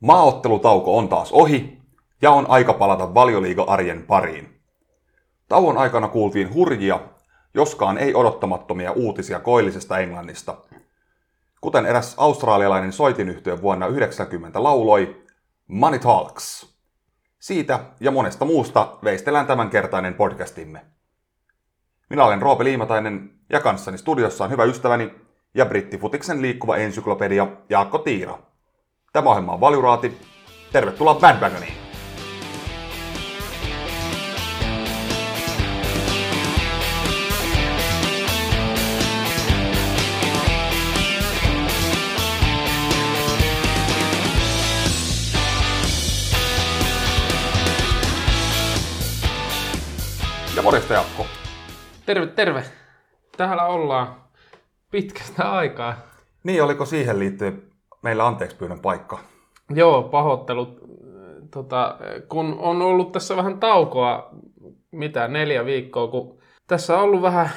Maaottelutauko on taas ohi ja on aika palata valioliiga-arjen pariin. Tauon aikana kuultiin hurjia, joskaan ei odottamattomia uutisia koillisesta Englannista. Kuten eräs australialainen soitinyhtiö vuonna 90 lauloi, Money Talks. Siitä ja monesta muusta veistellään tämänkertainen podcastimme. Minä olen Roope Liimatainen ja kanssani studiossa on hyvä ystäväni ja brittifutiksen liikkuva ensyklopedia Jaakko Tiira. Tämä ohjelma on Valyraati. Tervetuloa Bandwagoniin! Ja morjesta Jaakko. Terve, terve. Täällä ollaan pitkästä aikaa. Niin, oliko siihen liittyen meillä anteeksi pyynnön paikka? Joo, pahoittelut. Tota, kun on ollut tässä vähän taukoa, mitä, neljä viikkoa, kun tässä on ollut vähän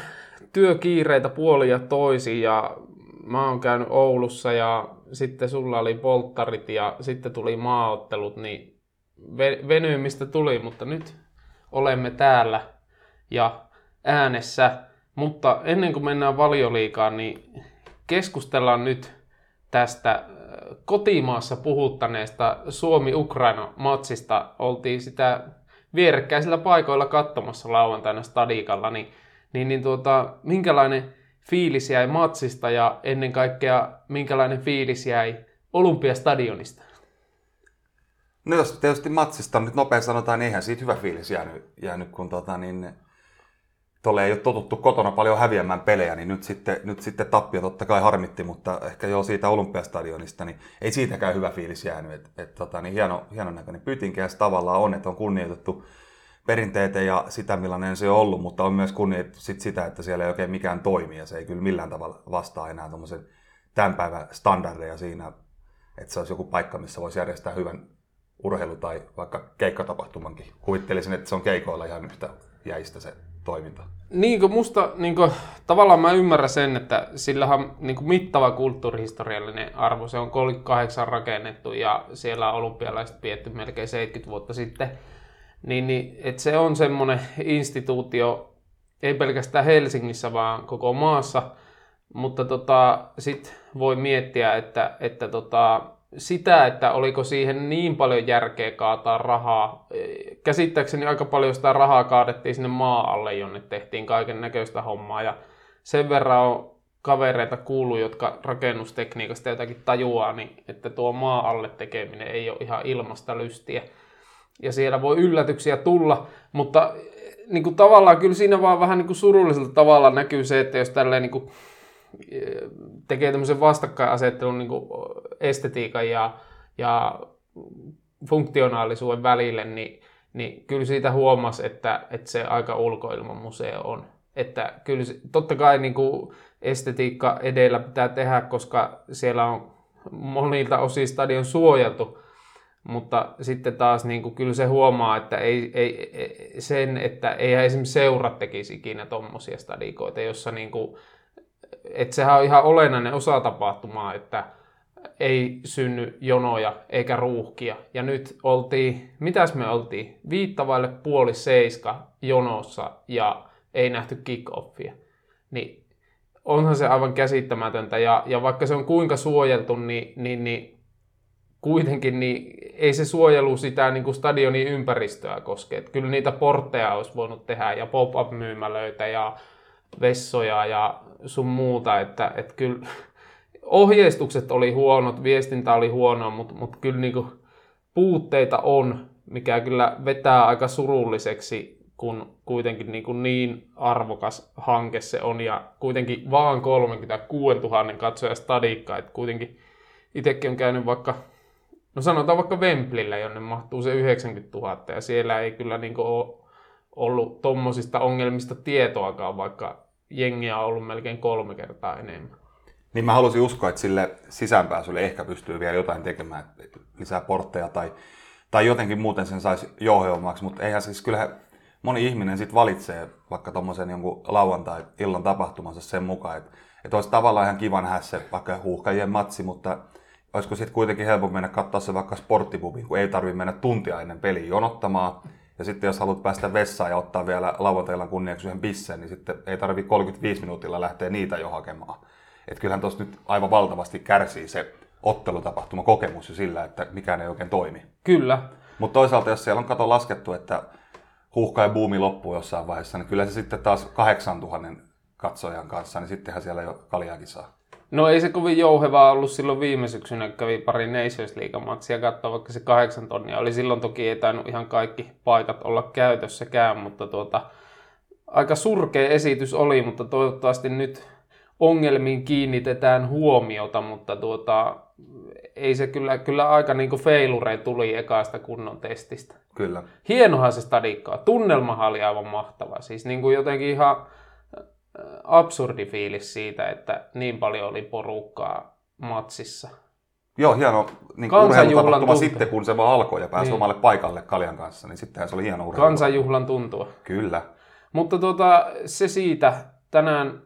työkiireitä puoli ja toisin ja mä oon käynyt Oulussa ja sitten sulla oli polttarit ja sitten tuli maaottelut, niin ve- venyymistä tuli, mutta nyt olemme täällä ja äänessä. Mutta ennen kuin mennään valioliikaan, niin keskustellaan nyt tästä kotimaassa puhuttaneesta Suomi-Ukraina-matsista. Oltiin sitä vierekkäisillä paikoilla katsomassa lauantaina stadikalla, niin, niin, niin tuota, minkälainen fiilis jäi matsista ja ennen kaikkea minkälainen fiilis jäi Olympiastadionista? No jos tietysti matsista nyt nopea sanotaan, niin eihän siitä hyvä fiilis jäänyt, jäänyt kun tota, niin, tuolle ei ole totuttu kotona paljon häviämään pelejä, niin nyt sitten, nyt sitten tappio totta kai harmitti, mutta ehkä jo siitä Olympiastadionista, niin ei siitäkään hyvä fiilis jäänyt. Et, et, tota, niin hieno, hienon näköinen pytinkäs tavallaan on, että on kunnioitettu perinteitä ja sitä, millainen se on ollut, mutta on myös kunnioitettu sit sitä, että siellä ei oikein mikään toimi ja se ei kyllä millään tavalla vastaa enää tuommoisen tämän päivän standardeja siinä, että se olisi joku paikka, missä voisi järjestää hyvän urheilu- tai vaikka keikkatapahtumankin. Kuvittelisin, että se on keikoilla ihan yhtä jäistä se toiminta. Niin kuin musta, niin kuin, tavallaan mä ymmärrän sen, että sillä on niin kuin mittava kulttuurihistoriallinen arvo. Se on 38 rakennettu ja siellä on olympialaiset pietty melkein 70 vuotta sitten. Niin, niin että se on semmoinen instituutio, ei pelkästään Helsingissä, vaan koko maassa. Mutta tota, sitten voi miettiä, että, että tota, sitä, että oliko siihen niin paljon järkeä kaataa rahaa. Käsittääkseni aika paljon sitä rahaa kaadettiin sinne maa alle, jonne tehtiin kaiken näköistä hommaa. Ja sen verran on kavereita kuullut, jotka rakennustekniikasta jotakin tajuaa, niin että tuo maa alle tekeminen ei ole ihan ilmasta lystiä. Ja siellä voi yllätyksiä tulla, mutta niin kuin tavallaan kyllä siinä vaan vähän niin kuin surullisella tavalla näkyy se, että jos tälleen niin kuin tekee tämmöisen vastakkainasettelun niin estetiikan ja, ja funktionaalisuuden välille, niin, niin kyllä siitä huomasi, että, että se aika ulkoilmamuseo on. Että kyllä totta kai niin kuin estetiikka edellä pitää tehdä, koska siellä on monilta osin stadion suojeltu, mutta sitten taas niin kuin, kyllä se huomaa, että ei, ei, sen, että ei esimerkiksi seurat tekisi ikinä tuommoisia stadikoita, jossa niin kuin, että sehän on ihan olennainen osa tapahtumaa, että ei synny jonoja eikä ruuhkia. Ja nyt oltiin, mitäs me oltiin, viittavaille puoli seiska jonossa ja ei nähty kick-offia. Niin onhan se aivan käsittämätöntä. Ja, ja vaikka se on kuinka suojeltu, niin, niin, niin kuitenkin niin ei se suojelu sitä niin kuin stadionin ympäristöä koske. Että kyllä niitä portteja olisi voinut tehdä ja pop-up-myymälöitä ja vessoja ja sun muuta, että, että kyllä ohjeistukset oli huonot, viestintä oli huonoa, mutta, mutta kyllä niin kuin puutteita on, mikä kyllä vetää aika surulliseksi, kun kuitenkin niin, niin arvokas hanke se on. Ja kuitenkin vaan 36 000 katsoja stadikka, että kuitenkin itsekin on käynyt vaikka, no sanotaan vaikka Vemplillä, jonne mahtuu se 90 000 ja siellä ei kyllä niin ole ollut tuommoisista ongelmista tietoakaan, vaikka jengiä on ollut melkein kolme kertaa enemmän. Niin mä halusin uskoa, että sille sisäänpääsylle ehkä pystyy vielä jotain tekemään, lisää portteja tai, tai jotenkin muuten sen saisi jouhevammaksi, mutta eihän siis kyllähän moni ihminen sitten valitsee vaikka tuommoisen jonkun lauantai-illan tapahtumansa sen mukaan, että, että olisi tavallaan ihan kiva nähdä se vaikka huuhkajien matsi, mutta olisiko sitten kuitenkin helpompi mennä katsoa se vaikka sporttipubiin, kun ei tarvitse mennä tuntia ennen peliä jonottamaan. Ja sitten jos haluat päästä vessaan ja ottaa vielä lauantailla kunniaksi yhden bissen, niin sitten ei tarvitse 35 minuutilla lähteä niitä jo hakemaan. Et kyllähän tuossa nyt aivan valtavasti kärsii se ottelutapahtuma kokemus jo sillä, että mikään ei oikein toimi. Kyllä. Mutta toisaalta, jos siellä on kato laskettu, että huuhka ja buumi loppuu jossain vaiheessa, niin kyllä se sitten taas 8000 katsojan kanssa, niin sittenhän siellä jo kaljaakin saa. No ei se kovin jouhevaa ollut silloin viime syksynä, kävi pari Nations League-matsia katsoa, vaikka se kahdeksan tonnia oli. Silloin toki ei tainnut ihan kaikki paikat olla käytössäkään, mutta tuota, aika surkea esitys oli, mutta toivottavasti nyt ongelmiin kiinnitetään huomiota, mutta tuota, ei se kyllä, kyllä aika niin feilure tuli ekaasta kunnon testistä. Kyllä. Hienohan se stadikkaa. Tunnelmahan oli aivan mahtava. Siis niin kuin jotenkin ihan absurdi fiilis siitä, että niin paljon oli porukkaa matsissa. Joo, hieno niin urheilutapahtuma sitten, kun se vaan alkoi ja pääsi niin. omalle paikalle Kaljan kanssa, niin sittenhän se oli hieno urheilu. Kansanjuhlan tuntua. Kyllä. Mutta tuota, se siitä. Tänään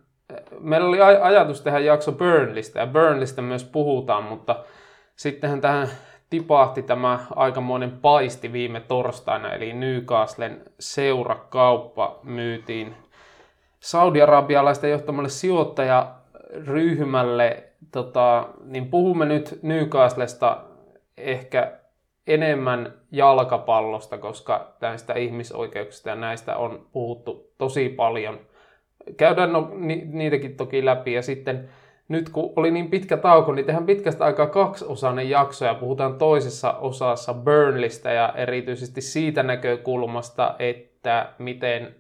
meillä oli ajatus tehdä jakso Burnlista ja Burnlista myös puhutaan, mutta sittenhän tähän tipahti tämä aikamoinen paisti viime torstaina, eli Newcastlen seurakauppa myytiin saudi-arabialaisten johtamalle sijoittajaryhmälle. Tota, niin puhumme nyt Newcastlesta ehkä enemmän jalkapallosta, koska näistä ihmisoikeuksista ja näistä on puhuttu tosi paljon. Käydään no, ni, niitäkin toki läpi ja sitten nyt kun oli niin pitkä tauko, niin tehdään pitkästä aikaa kaksiosainen jakso ja puhutaan toisessa osassa Burnleystä ja erityisesti siitä näkökulmasta, että miten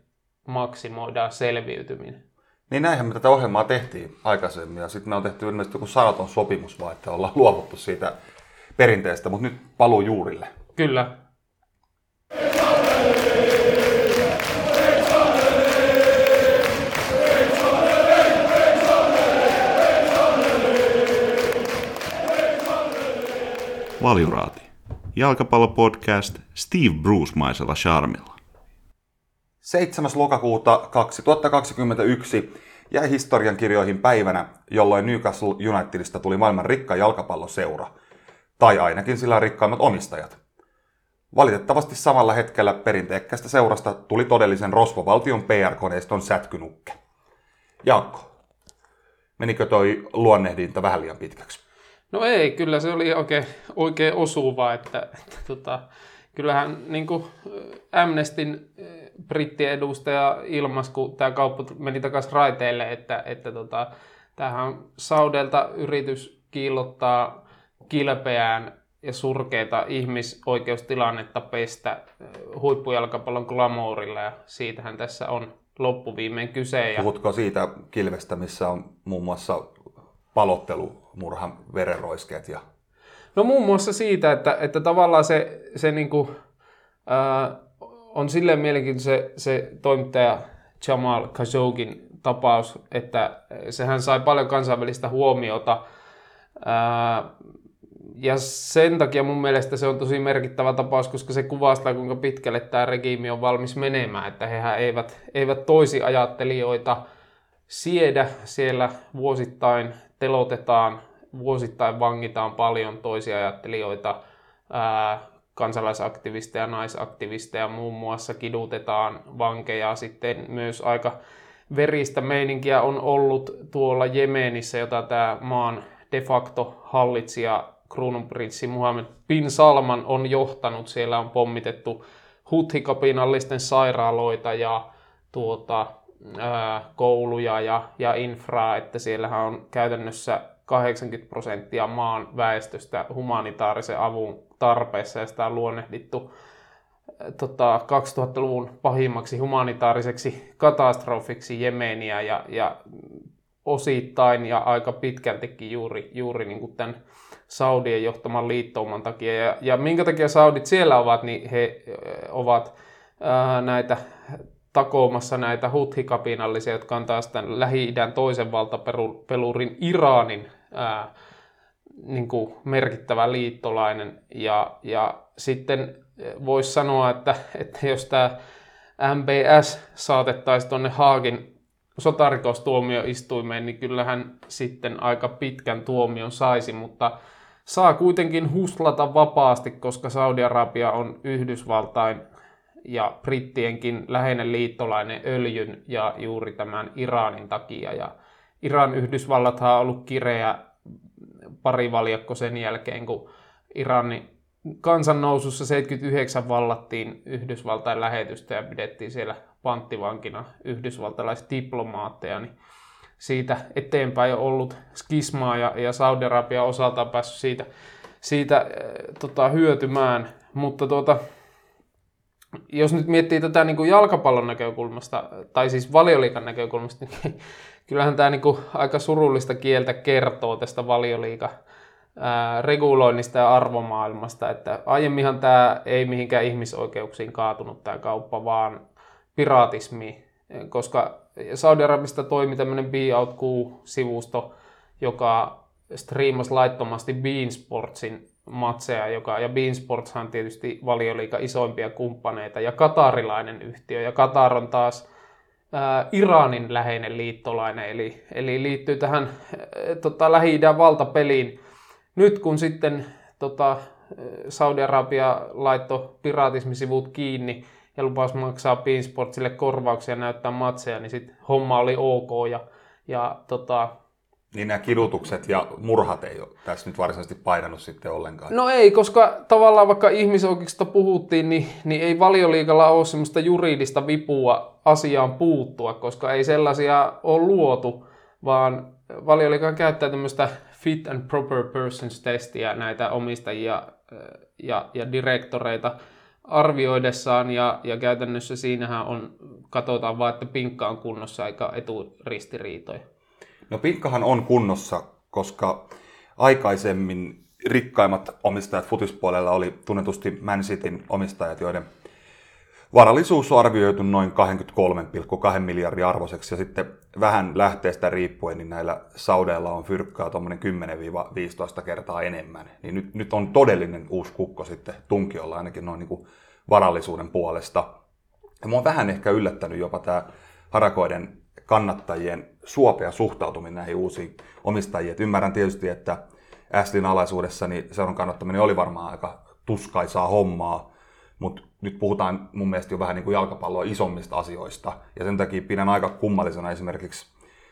maksimoidaan selviytyminen. Niin näinhän me tätä ohjelmaa tehtiin aikaisemmin ja sitten me on tehty ilmeisesti joku sanaton sopimus vaan, että ollaan luovuttu siitä perinteestä, mutta nyt paluu juurille. Kyllä. Valjuraati. Jalkapallopodcast Steve Bruce-maisella charmilla. 7. lokakuuta 2021 jäi historiankirjoihin päivänä, jolloin Newcastle Unitedista tuli maailman rikka jalkapalloseura. Tai ainakin sillä rikkaimmat omistajat. Valitettavasti samalla hetkellä perinteekkästä seurasta tuli todellisen rosvovaltion PR-koneiston sätkynukke. Jaakko, menikö toi luonnehdinta vähän liian pitkäksi? No ei, kyllä se oli oikein, oikein osuva, että, että tota, kyllähän niin kuin Amnestin brittien edustaja ilmas, kun tämä kauppa meni takaisin raiteille, että, että tota, tämähän Saudelta yritys kiillottaa kilpeään ja surkeita ihmisoikeustilannetta pestä huippujalkapallon glamourilla ja siitähän tässä on loppuviimein kyse. Ja... Puhutko siitä kilvestä, missä on muun muassa palottelumurhan verenroiskeet? Ja... No muun muassa siitä, että, että tavallaan se, se niinku, ää, on silleen mielenkiintoinen se, se toimittaja Jamal Khashogin tapaus, että sehän sai paljon kansainvälistä huomiota. Ää, ja sen takia mun mielestä se on tosi merkittävä tapaus, koska se kuvastaa, kuinka pitkälle tämä regiimi on valmis menemään. Että hehän eivät, eivät toisi ajattelijoita siedä. Siellä vuosittain telotetaan, vuosittain vangitaan paljon toisia ajattelijoita, ää, kansalaisaktivisteja, naisaktivisteja muun muassa kidutetaan vankeja. Sitten myös aika veristä meininkiä on ollut tuolla Jemenissä, jota tämä maan de facto hallitsija kruununprinssi Muhammed bin Salman on johtanut. Siellä on pommitettu huthikapinallisten sairaaloita ja tuota, ää, kouluja ja, ja infraa, että siellähän on käytännössä 80 prosenttia maan väestöstä humanitaarisen avun tarpeessa ja sitä on luonnehdittu tota, 2000-luvun pahimmaksi humanitaariseksi katastrofiksi Jemeniä ja, ja osittain ja aika pitkältikin juuri, juuri niin kuin tämän Saudien johtaman liittouman takia. Ja, ja minkä takia Saudit siellä ovat, niin he ovat ää, näitä takoomassa näitä huthikapinallisia, jotka on taas tämän Lähi-idän toisen valtapelurin Iranin ää, niin kuin merkittävä liittolainen. Ja, ja sitten voisi sanoa, että, että jos tämä MBS saatettaisiin tuonne Haagin sotarikostuomioistuimeen, niin kyllähän sitten aika pitkän tuomion saisi, mutta saa kuitenkin huslata vapaasti, koska Saudi-Arabia on Yhdysvaltain ja brittienkin läheinen liittolainen öljyn ja juuri tämän Iranin takia. Ja Iran Yhdysvallathan on ollut kireä parivaljakko sen jälkeen, kun Iranin kansannousussa 79 vallattiin Yhdysvaltain lähetystä ja pidettiin siellä panttivankina yhdysvaltalaisdiplomaatteja, niin siitä eteenpäin on ollut skismaa ja, ja Saudi-Arabia osalta on päässyt siitä, siitä äh, tota, hyötymään. Mutta tuota, jos nyt miettii tätä niin kuin jalkapallon näkökulmasta, tai siis valioliikan näkökulmasta, niin kyllähän tämä niin kuin aika surullista kieltä kertoo tästä valioliikan reguloinnista ja arvomaailmasta, että aiemminhan tämä ei mihinkään ihmisoikeuksiin kaatunut tämä kauppa, vaan piratismi, koska Saudi-Arabista toimi tämmöinen Be sivusto joka striimasi laittomasti Bean Sportsin matseja, joka, ja Bean Sports on tietysti valioliika isoimpia kumppaneita, ja katarilainen yhtiö, ja Katar on taas Iranin läheinen liittolainen, eli, eli liittyy tähän tota, Lähi-idän valtapeliin. Nyt kun sitten tota, Saudi-Arabia laittoi piraatismisivut kiinni, ja lupasi maksaa Beansportsille korvauksia ja näyttää matseja, niin sitten homma oli ok. Ja, ja tota, niin nämä kidutukset ja murhat ei ole tässä nyt varsinaisesti painanut sitten ollenkaan. No ei, koska tavallaan vaikka ihmisoikeuksista puhuttiin, niin, niin ei valioliikalla ole semmoista juridista vipua asiaan puuttua, koska ei sellaisia ole luotu, vaan valioliika käyttää tämmöistä fit and proper persons testiä näitä omistajia ja, ja direktoreita arvioidessaan ja, ja käytännössä siinähän on, katsotaan vaan, että pinkka on kunnossa eikä eturistiriitoja. No pinkkahan on kunnossa, koska aikaisemmin rikkaimmat omistajat futispuolella oli tunnetusti Man Cityn omistajat, joiden varallisuus on arvioitu noin 23,2 miljardia arvoiseksi ja sitten vähän lähteestä riippuen, niin näillä saudeilla on fyrkkaa tuommoinen 10-15 kertaa enemmän. Niin nyt, nyt on todellinen uusi kukko sitten tunkiolla ainakin noin niin kuin varallisuuden puolesta. Ja mua on vähän ehkä yllättänyt jopa tämä harakoiden kannattajien suopea suhtautuminen näihin uusiin omistajiin. Et ymmärrän tietysti, että Ashlin alaisuudessa niin seuran kannattaminen oli varmaan aika tuskaisaa hommaa, mutta nyt puhutaan mun mielestä jo vähän niin kuin jalkapalloa isommista asioista. Ja sen takia pidän aika kummallisena esimerkiksi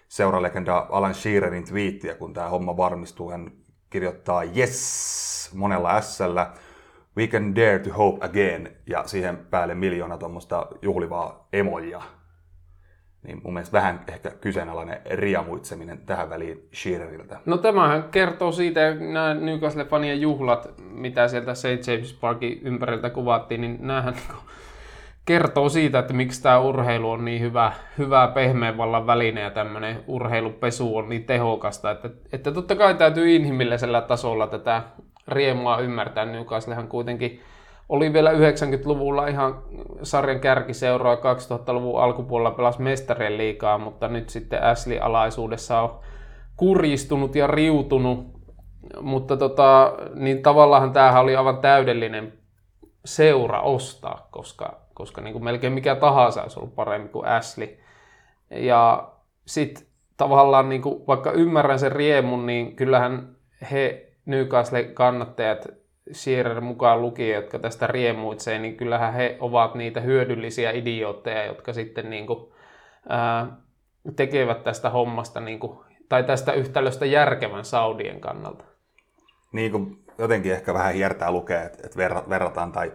seuralegenda Alan Shearerin twiittiä, kun tämä homma varmistuu. Hän kirjoittaa yes monella s we can dare to hope again, ja siihen päälle miljoona tuommoista juhlivaa emoja. Niin mun mielestä vähän ehkä kyseenalainen riamuitseminen tähän väliin Sheareriltä. No tämähän kertoo siitä, nämä Newcastle-fanien juhlat, mitä sieltä St. James Parkin ympäriltä kuvattiin, niin näähän niinku kertoo siitä, että miksi tämä urheilu on niin hyvä, hyvä pehmeän vallan väline ja tämmöinen urheilupesu on niin tehokasta, että, että totta kai täytyy inhimillisellä tasolla tätä riemua ymmärtää. Newcastlehan kuitenkin oli vielä 90-luvulla ihan sarjan kärkiseuraa 2000-luvun alkupuolella pelasi mestarien liikaa, mutta nyt sitten Ashley-alaisuudessa on kurjistunut ja riutunut. Mutta tota, niin tavallaan tämähän oli aivan täydellinen seura ostaa, koska, koska niin kuin melkein mikä tahansa olisi ollut parempi kuin Ashley. Ja sitten tavallaan niin kuin, vaikka ymmärrän sen riemun, niin kyllähän he Newcastle-kannattajat, Shearer mukaan lukien, jotka tästä riemuitsee, niin kyllähän he ovat niitä hyödyllisiä idiootteja, jotka sitten niin kuin, ää, tekevät tästä hommasta niin kuin, tai tästä yhtälöstä järkevän Saudien kannalta. Niin kuin jotenkin ehkä vähän hiertää lukea, että, että verrataan tai,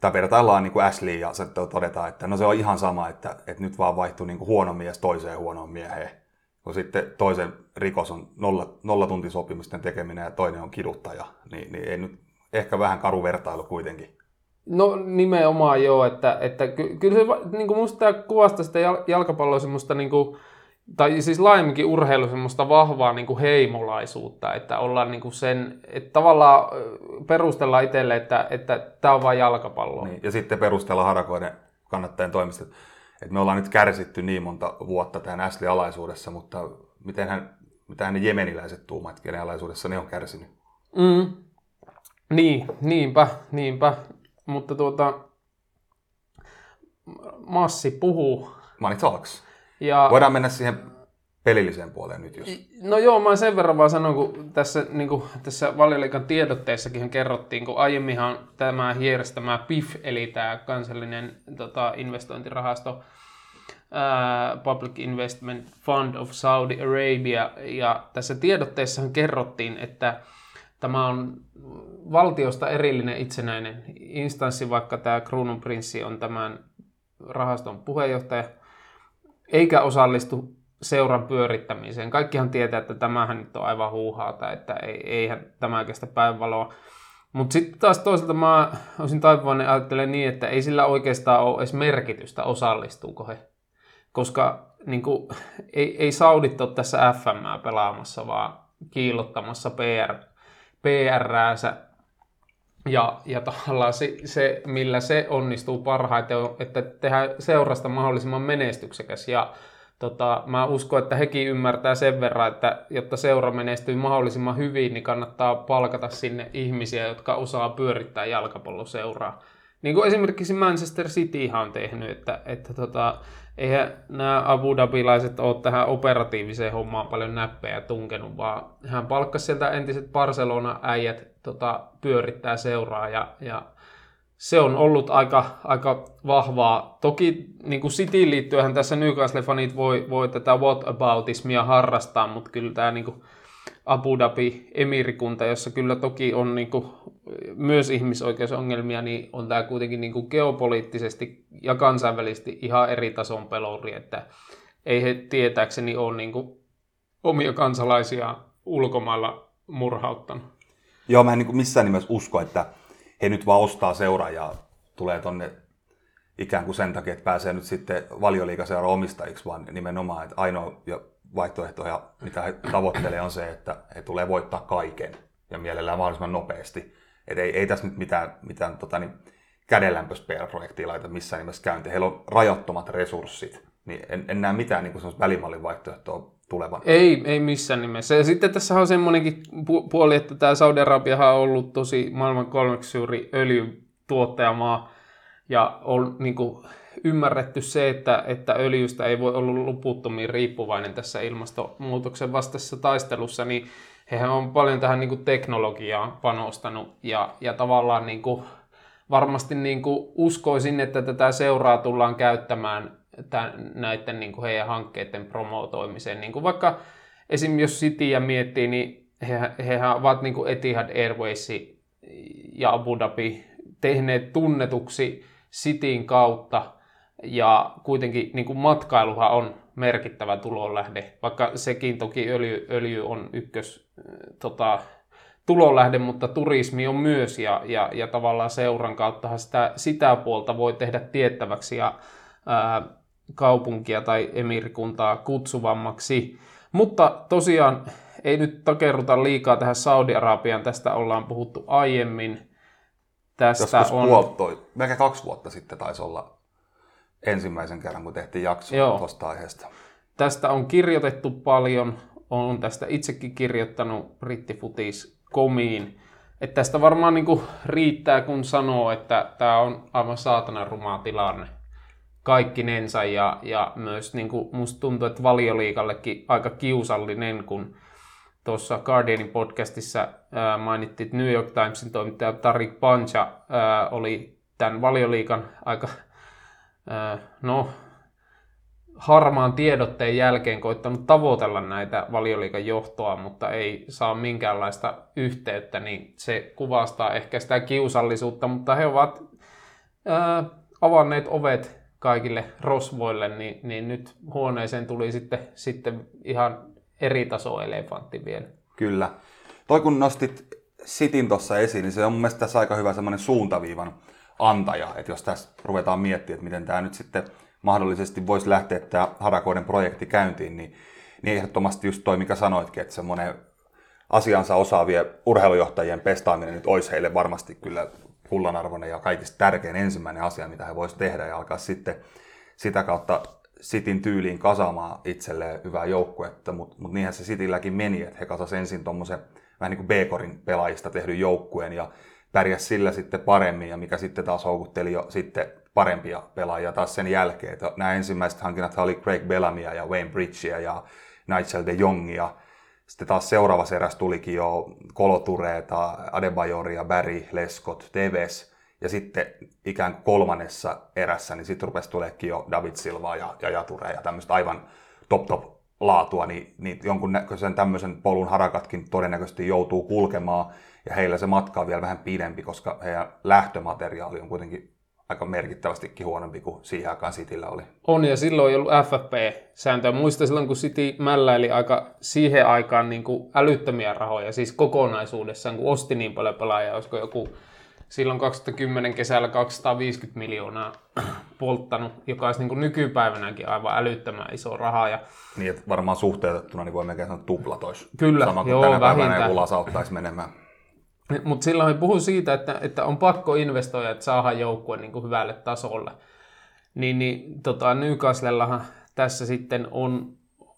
tai vertaillaan niin Ashley ja se todetaan, että no se on ihan sama, että, että nyt vaan vaihtuu niin huono mies toiseen huonoon mieheen kun sitten toisen rikos on nolla, nollatuntisopimisten tekeminen ja toinen on kiduttaja, niin, niin ei nyt ehkä vähän karu vertailu kuitenkin. No nimenomaan joo, että, että ky, kyllä se niin kuin musta tämä kuvastaa sitä jalkapalloa semmoista niin kuin, tai siis laajemminkin urheilu semmoista vahvaa niin kuin heimolaisuutta, että ollaan niin kuin sen, että tavallaan perustellaan itselle, että, että tämä on vain jalkapallo. Niin, ja sitten perustellaan harakoiden kannattajien toimesta, että me ollaan nyt kärsitty niin monta vuotta tämän Ashley-alaisuudessa, mutta miten hän, mitä ne jemeniläiset tuumat, kenen alaisuudessa ne on kärsinyt? Mm. Niin, niinpä, niinpä. Mutta tuota, Massi puhuu. Money talks. Ja... Voidaan mennä siihen pelilliseen puoleen nyt, jos... No joo, mä sen verran vaan sanon, kun tässä, niin kuin, tässä valioliikan tiedotteessakin kerrottiin, kun aiemminhan tämä hieräsi tämä PIF, eli tämä kansallinen tota, investointirahasto, Public Investment Fund of Saudi Arabia, ja tässä tiedotteessahan kerrottiin, että tämä on valtiosta erillinen itsenäinen instanssi, vaikka tämä kruununprinssi on tämän rahaston puheenjohtaja, eikä osallistu seuran pyörittämiseen. Kaikkihan tietää, että tämähän nyt on aivan huuhaata, että eihän tämä kestä päivänvaloa. Mutta sitten taas toisaalta mä olisin taipuvainen ajattelemaan niin, että ei sillä oikeastaan ole edes merkitystä, osallistuuko he. Koska niin kuin, ei, ei Saudit ole tässä FM pelaamassa, vaan kiillottamassa PR, PRäänsä. Ja, ja tavallaan se, se, millä se onnistuu parhaiten, on, että tehdään seurasta mahdollisimman menestyksekäs. Ja tota, mä uskon, että hekin ymmärtää sen verran, että jotta seura menestyy mahdollisimman hyvin, niin kannattaa palkata sinne ihmisiä, jotka osaa pyörittää jalkapalloseuraa. Niin kuin esimerkiksi Manchester City on tehnyt, että, että tota, eihän nämä Abu Dhabilaiset ole tähän operatiiviseen hommaan paljon näppejä tunkenut, vaan hän palkkasi sieltä entiset Barcelona-äijät tota, pyörittää seuraa ja, ja se on ollut aika, aika vahvaa. Toki niin kuin Cityin liittyen tässä Newcastle-fanit voi, voi tätä whataboutismia harrastaa, mutta kyllä tämä niin kuin Abu Dhabi emirikunta, jossa kyllä toki on niin kuin, myös ihmisoikeusongelmia, niin on tämä kuitenkin niin kuin geopoliittisesti ja kansainvälisesti ihan eri tason peluri, että ei he tietääkseni ole niin kuin omia kansalaisia ulkomailla murhauttanut. Joo, mä en niin kuin missään nimessä usko, että he nyt vaan ostaa seuraajaa, tulee tonne ikään kuin sen takia, että pääsee nyt sitten valioliikaseuran omistajiksi, vaan nimenomaan, että ainoa ja mitä he tavoittelee, on se, että he tulee voittaa kaiken ja mielellään mahdollisimman nopeasti. Et ei, ei tässä nyt mitään, mitään tota, niin, kädenlämpös PR-projektia laita missään nimessä käyntiin. Heillä on rajattomat resurssit, niin en, en näe mitään niin välimallin vaihtoehtoa tulevan. Ei, ei missään nimessä. Ja sitten tässä on semmoinenkin puoli, että tämä Saudi-Arabia on ollut tosi maailman kolmeksi suuri öljytuottajamaa ja on niin kuin, ymmärretty se, että, että öljystä ei voi olla loputtomiin riippuvainen tässä ilmastonmuutoksen vastaisessa taistelussa, niin hehän on paljon tähän niin kuin teknologiaan panostanut ja, ja tavallaan niin kuin, varmasti niin kuin uskoisin, että tätä seuraa tullaan käyttämään tämän, näiden niin kuin heidän hankkeiden promotoimiseen. Niin kuin vaikka esim. jos Cityä miettii, niin he, hehän ovat niin kuin Etihad Airways ja Abu Dhabi tehneet tunnetuksi Cityn kautta, ja kuitenkin niin kuin matkailuhan on merkittävä tulonlähde, vaikka sekin toki öljy, öljy on ykkös tota, tulonlähde, mutta turismi on myös, ja, ja, ja tavallaan seuran kautta sitä, sitä puolta voi tehdä tiettäväksi, ja ää, kaupunkia tai emirikuntaa kutsuvammaksi. Mutta tosiaan ei nyt takerruta liikaa tähän Saudi-Arabiaan, tästä ollaan puhuttu aiemmin. Tästä Joskus on... puoltoi, melkein kaksi vuotta sitten taisi olla ensimmäisen kerran, kun tehtiin jakso tuosta aiheesta. Tästä on kirjoitettu paljon, on tästä itsekin kirjoittanut brittifutis komiin. Että tästä varmaan niin riittää, kun sanoo, että tämä on aivan saatana rumaa tilanne kaikkinensa ja, ja myös niin kuin musta tuntuu, että valioliikallekin aika kiusallinen, kun tuossa Guardianin podcastissa ää, mainittiin, että New York Timesin toimittaja Tarik Panja ää, oli tämän valioliikan aika, no, harmaan tiedotteen jälkeen koittanut tavoitella näitä valioliikan johtoa, mutta ei saa minkäänlaista yhteyttä, niin se kuvastaa ehkä sitä kiusallisuutta, mutta he ovat ää, avanneet ovet kaikille rosvoille, niin, niin nyt huoneeseen tuli sitten, sitten ihan eri taso elefantti vielä. Kyllä. Toi kun nostit Sitin tuossa esiin, niin se on mun mielestä tässä aika hyvä semmoinen suuntaviivan antaja, että jos tässä ruvetaan miettimään, että miten tämä nyt sitten mahdollisesti voisi lähteä tämä Harakoiden projekti käyntiin, niin, niin ehdottomasti just toi, mikä sanoitkin, että semmoinen asiansa osaavien urheilujohtajien pestaaminen nyt olisi heille varmasti kyllä kullanarvoinen ja kaikista tärkein ensimmäinen asia, mitä he voisivat tehdä ja alkaa sitten sitä kautta Sitin tyyliin kasaamaan itselleen hyvää joukkuetta, mutta mut niinhän se Sitilläkin meni, että he kasasivat ensin tuommoisen vähän niin kuin B-korin pelaajista tehdyn joukkueen ja pärjäs sillä sitten paremmin ja mikä sitten taas houkutteli jo sitten parempia pelaajia taas sen jälkeen. Että nämä ensimmäiset hankinnat oli Craig Bellamia ja Wayne Bridgea ja Nigel de Jongia. Sitten taas seuraavassa erässä tulikin jo Kolotureeta, Adebayoria, Barry, Leskot, Deves. Ja sitten ikään kuin kolmannessa erässä, niin sitten rupesi tuleekin jo David Silva ja, ja Jature ja tämmöistä aivan top top laatua, niin, niin jonkunnäköisen tämmöisen polun harakatkin todennäköisesti joutuu kulkemaan. Ja heillä se matka on vielä vähän pidempi, koska heidän lähtömateriaali on kuitenkin aika merkittävästikin huonompi kuin siihen aikaan Cityllä oli. On, ja silloin ei ollut FFP-sääntöä. Muistan silloin, kun City mälläili aika siihen aikaan niin kuin älyttömiä rahoja, siis kokonaisuudessaan, kun osti niin paljon pelaajia, olisiko joku silloin 2010 kesällä 250 miljoonaa polttanut, joka olisi niin kuin nykypäivänäkin aivan älyttömän iso raha. Ja... Niin, että varmaan suhteutettuna niin voi melkein sanoa tuplatois. Kyllä, Sama kuin joo, tänä päivänä vähintään. joku lasauttaisi menemään. Mutta silloin he puhuu siitä, että, että on pakko investoida, että saadaan joukkue niin kuin hyvälle tasolle. Niin, niin tota, Newcastlellahan tässä sitten on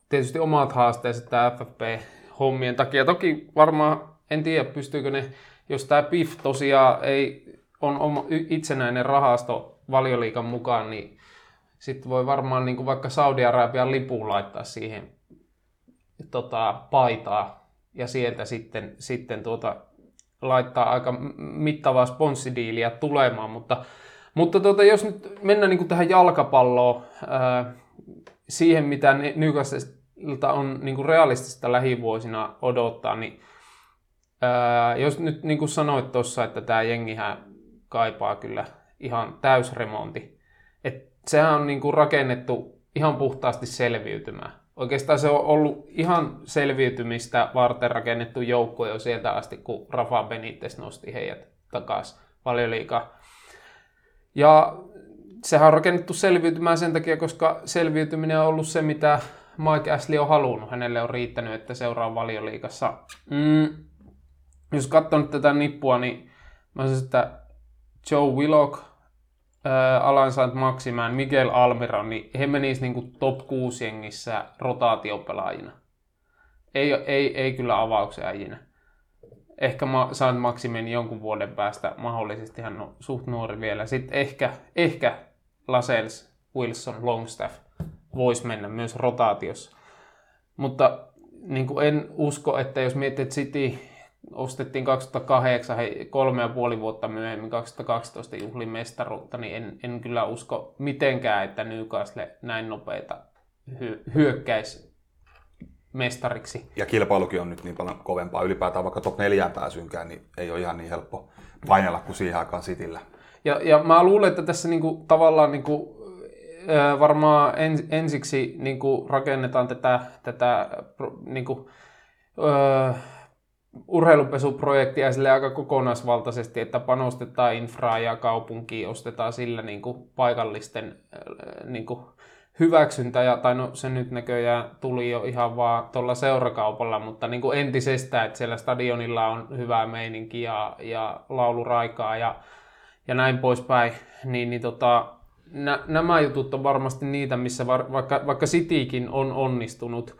tietysti omat haasteensa tämä FFP-hommien takia. Toki varmaan, en tiedä pystyykö ne, jos tämä PIF tosiaan ei on oma, itsenäinen rahasto valioliikan mukaan, niin sitten voi varmaan niin kuin vaikka Saudi-Arabian lipuun laittaa siihen tota, paitaa ja sieltä sitten, sitten tuota, laittaa aika mittavaa sponssidiiliä tulemaan, mutta, mutta tuota, jos nyt mennään niin kuin tähän jalkapalloon, ää, siihen mitä ne- Newcastlelta on niin kuin realistista lähivuosina odottaa, niin ää, jos nyt niin kuin sanoit tuossa, että tämä jengihän kaipaa kyllä ihan täysremonti, että sehän on niin kuin rakennettu ihan puhtaasti selviytymään. Oikeastaan se on ollut ihan selviytymistä varten rakennettu joukkue jo sieltä asti, kun Rafa Benitez nosti heidät takaisin valioliikaa. Ja sehän on rakennettu selviytymään sen takia, koska selviytyminen on ollut se, mitä Mike Ashley on halunnut. Hänelle on riittänyt, että seuraa valioliikassa. Mm, jos katsoo nyt tätä nippua, niin mä sanoisin, että Joe Willock, äh, Alan Saint Maximan, Miguel Almiron, niin he menisivät niin top 6 jengissä rotaatiopelaajina. Ei, ei, ei kyllä avauksen äijinä. Ehkä ma- Saint Maximin jonkun vuoden päästä, mahdollisesti hän on suht nuori vielä. Sitten ehkä, ehkä Lascelles, Wilson, Longstaff voisi mennä myös rotaatiossa. Mutta niin en usko, että jos mietit, City ostettiin 2008, he kolme ja puoli vuotta myöhemmin 2012 juhlin mestaruutta, niin en, en kyllä usko mitenkään, että Newcastle näin nopeita hy- hyökkäisi mestariksi. Ja kilpailukin on nyt niin paljon kovempaa. Ylipäätään vaikka top 4 pääsynkään, niin ei ole ihan niin helppo painella kuin siihen aikaan Cityllä. Ja, ja mä luulen, että tässä niinku, tavallaan niinku, varmaan en, ensiksi niinku, rakennetaan tätä, tätä niinku, ö, urheilupesuprojektia sille aika kokonaisvaltaisesti, että panostetaan infraa ja kaupunkiin, ostetaan sillä niinku, paikallisten ö, niinku, hyväksyntä, ja, tai no se nyt näköjään tuli jo ihan vaan tuolla seurakaupalla, mutta niin kuin entisestään, että siellä stadionilla on hyvää meininki ja, ja lauluraikaa ja, ja näin poispäin, niin, niin tota, nä, nämä jutut on varmasti niitä, missä var, vaikka, vaikka Citykin on onnistunut,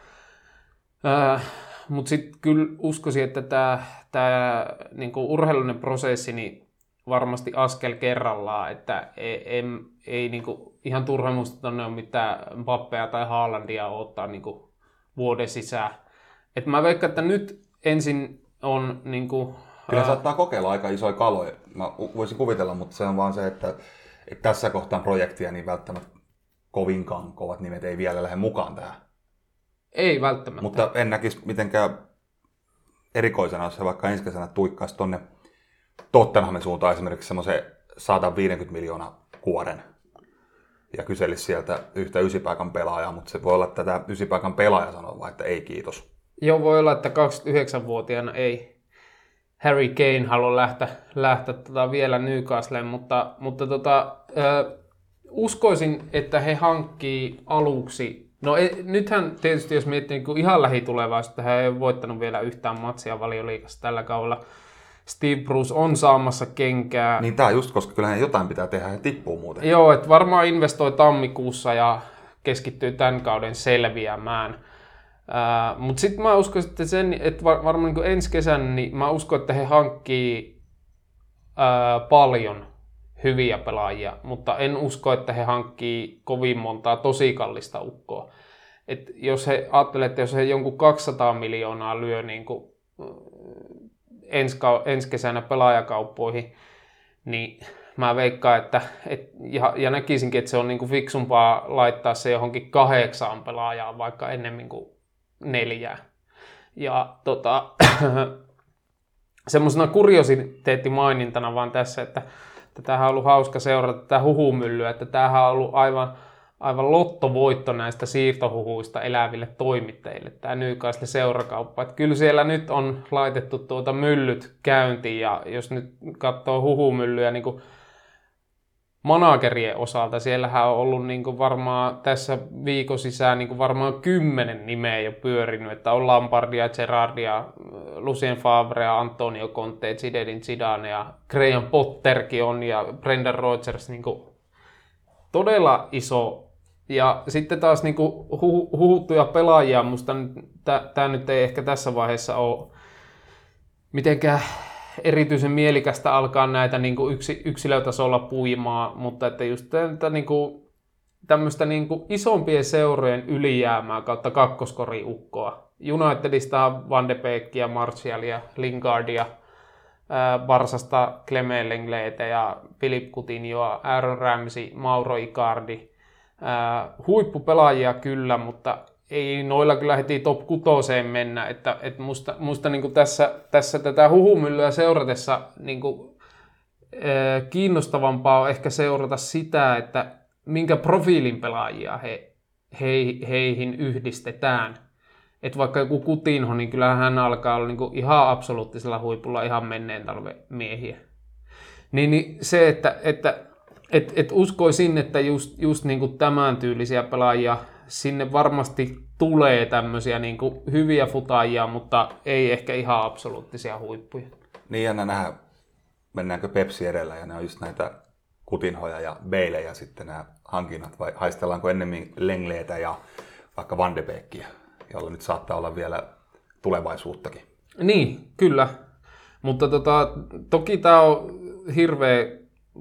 äh, mutta sitten kyllä uskoisin, että tämä tää, niinku urheilullinen prosessi niin varmasti askel kerrallaan, että ei, ei, ei niinku, ihan turha musta tonne on mitään Mbappea tai Haalandia ottaa niinku vuoden sisään. Et mä veikkaan, että nyt ensin on niinku, Kyllä ää, saattaa kokeilla aika isoja kaloja. Mä voisin kuvitella, mutta se on vaan se, että, että tässä kohtaan projektia niin välttämättä kovinkaan kovat nimet ei vielä lähde mukaan tähän. Ei välttämättä. Mutta en näkisi mitenkään erikoisena, jos he vaikka ensi kesänä tuikkaisi tonne Tottenhamin suuntaan esimerkiksi semmoisen 150 miljoonaa kuoren ja kyselisi sieltä yhtä ysipaikan pelaajaa, mutta se voi olla, että tämä ysipaikan pelaaja sanoo vaan, että ei kiitos. Joo, voi olla, että 29-vuotiaana ei Harry Kane halua lähteä, lähteä tota vielä Newcastleen, mutta, mutta tota, ö, uskoisin, että he hankkii aluksi, no e, nythän tietysti jos miettii niin ihan lähitulevaisuutta, he ei ole voittanut vielä yhtään matsia valioliikassa tällä kaudella. Steve Bruce on saamassa kenkää. Niin tämä just, koska kyllähän jotain pitää tehdä ja tippuu muuten. Joo, että varmaan investoi tammikuussa ja keskittyy tämän kauden selviämään. Uh, Mutta sitten mä uskon, että, sen, että var, varmaan niin ensi kesänä, niin mä uskon, että he hankkii uh, paljon hyviä pelaajia, mutta en usko, että he hankkii kovin montaa tosi kallista ukkoa. Et jos he ajattelee, että jos he jonkun 200 miljoonaa lyö niin kuin, ensi, ensi kesänä pelaajakauppoihin, niin mä veikkaan, että et, ja, ja näkisinkin, että se on niinku fiksumpaa laittaa se johonkin kahdeksaan pelaajaan vaikka ennemmin kuin neljää. Ja tota, semmoisena kuriositeettimainintana vaan tässä, että tämähän on ollut hauska seurata tätä huhumyllyä, että tämähän on ollut aivan, aivan lottovoitto näistä siirtohuhuista eläville toimittajille, tämä Newcastle seurakauppa. Että kyllä siellä nyt on laitettu tuota myllyt käyntiin ja jos nyt katsoo huhumyllyä, niin kuin managerien osalta, siellähän on ollut niin kuin varmaan tässä viikon sisään niin kuin varmaan kymmenen nimeä jo pyörinyt, että on Lampardia, Gerardia, Lucien Favrea, Antonio Conte, Zidane Zidane ja Graham Potterkin on ja Brendan Rodgers niin kuin todella iso. Ja sitten taas niin kuin hu- huhuttuja pelaajia, musta tämä nyt ei ehkä tässä vaiheessa ole mitenkään erityisen mielikästä alkaa näitä niin kuin yksi, yksilötasolla puimaa, mutta että just tätä, niin kuin, tämmöistä niin kuin isompien seurojen ylijäämää kautta kakkoskoriukkoa. Unitedista Van de Beekia, Martialia, Lingardia, Barsasta Clement Lengleitä ja Philip Coutinhoa, Aaron Ramsey, Mauro Icardi. huippupelaajia kyllä, mutta ei noilla kyllä heti top kutoseen mennä, että, että musta, musta niin tässä, tässä tätä huhumyllyä seuratessa niin kuin, äh, kiinnostavampaa on ehkä seurata sitä, että minkä profiilin pelaajia he, he, heihin yhdistetään. Että vaikka joku Kutinho, niin kyllähän hän alkaa olla niin kuin ihan absoluuttisella huipulla ihan menneen talven miehiä. Niin, niin se, että, että et, et uskoisin, että just, just niin kuin tämän tyylisiä pelaajia sinne varmasti tulee tämmöisiä niin kuin hyviä futaajia, mutta ei ehkä ihan absoluuttisia huippuja. Niin jännä nähdä, mennäänkö Pepsi edellä ja ne on just näitä kutinhoja ja beilejä sitten nämä hankinnat vai haistellaanko ennemmin Lengleetä ja vaikka Van de jolla nyt saattaa olla vielä tulevaisuuttakin. Niin, kyllä. Mutta tota, toki tämä on hirveä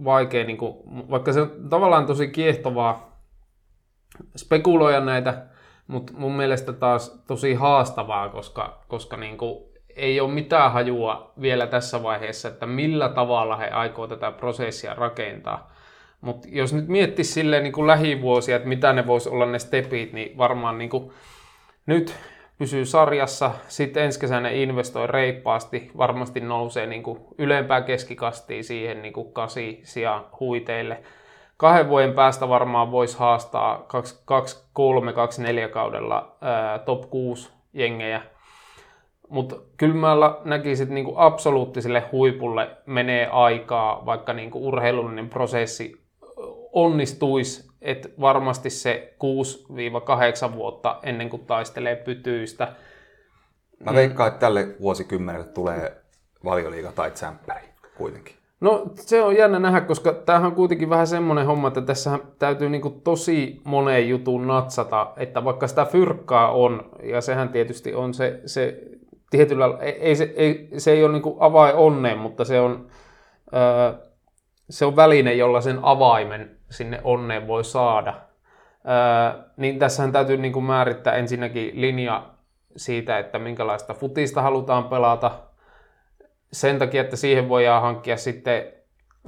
vaikea, niin kuin, vaikka se on tavallaan tosi kiehtovaa spekuloida näitä, mutta mun mielestä taas tosi haastavaa, koska, koska niin kuin ei ole mitään hajua vielä tässä vaiheessa, että millä tavalla he aikoo tätä prosessia rakentaa. Mutta jos nyt miettisi silleen niin kuin lähivuosia, että mitä ne voisi olla ne stepit, niin varmaan niin kuin nyt pysyy sarjassa, sitten ensi kesänä investoi reippaasti, varmasti nousee niin kuin ylempää keskikastiin siihen niin kuin kasi sijaan huiteille kahden vuoden päästä varmaan voisi haastaa 2-3, 2-4 kaudella ää, top 6 jengejä. Mutta kyllä mä näkisin, että niinku absoluuttiselle huipulle menee aikaa, vaikka niinku urheilullinen prosessi onnistuisi, että varmasti se 6-8 vuotta ennen kuin taistelee pytyistä. Mä veikkaan, että tälle vuosikymmenelle tulee valioliiga tai tsemppäri kuitenkin. No se on jännä nähdä, koska tämähän on kuitenkin vähän semmoinen homma, että tässä täytyy niinku tosi moneen jutun natsata, että vaikka sitä fyrkkaa on, ja sehän tietysti on se, se tietyllä, ei, se, ei, se ei ole niinku avain onneen, mutta se on, öö, se on väline, jolla sen avaimen sinne onneen voi saada. Öö, niin tässähän täytyy niinku määrittää ensinnäkin linja siitä, että minkälaista futista halutaan pelata, sen takia, että siihen voidaan hankkia sitten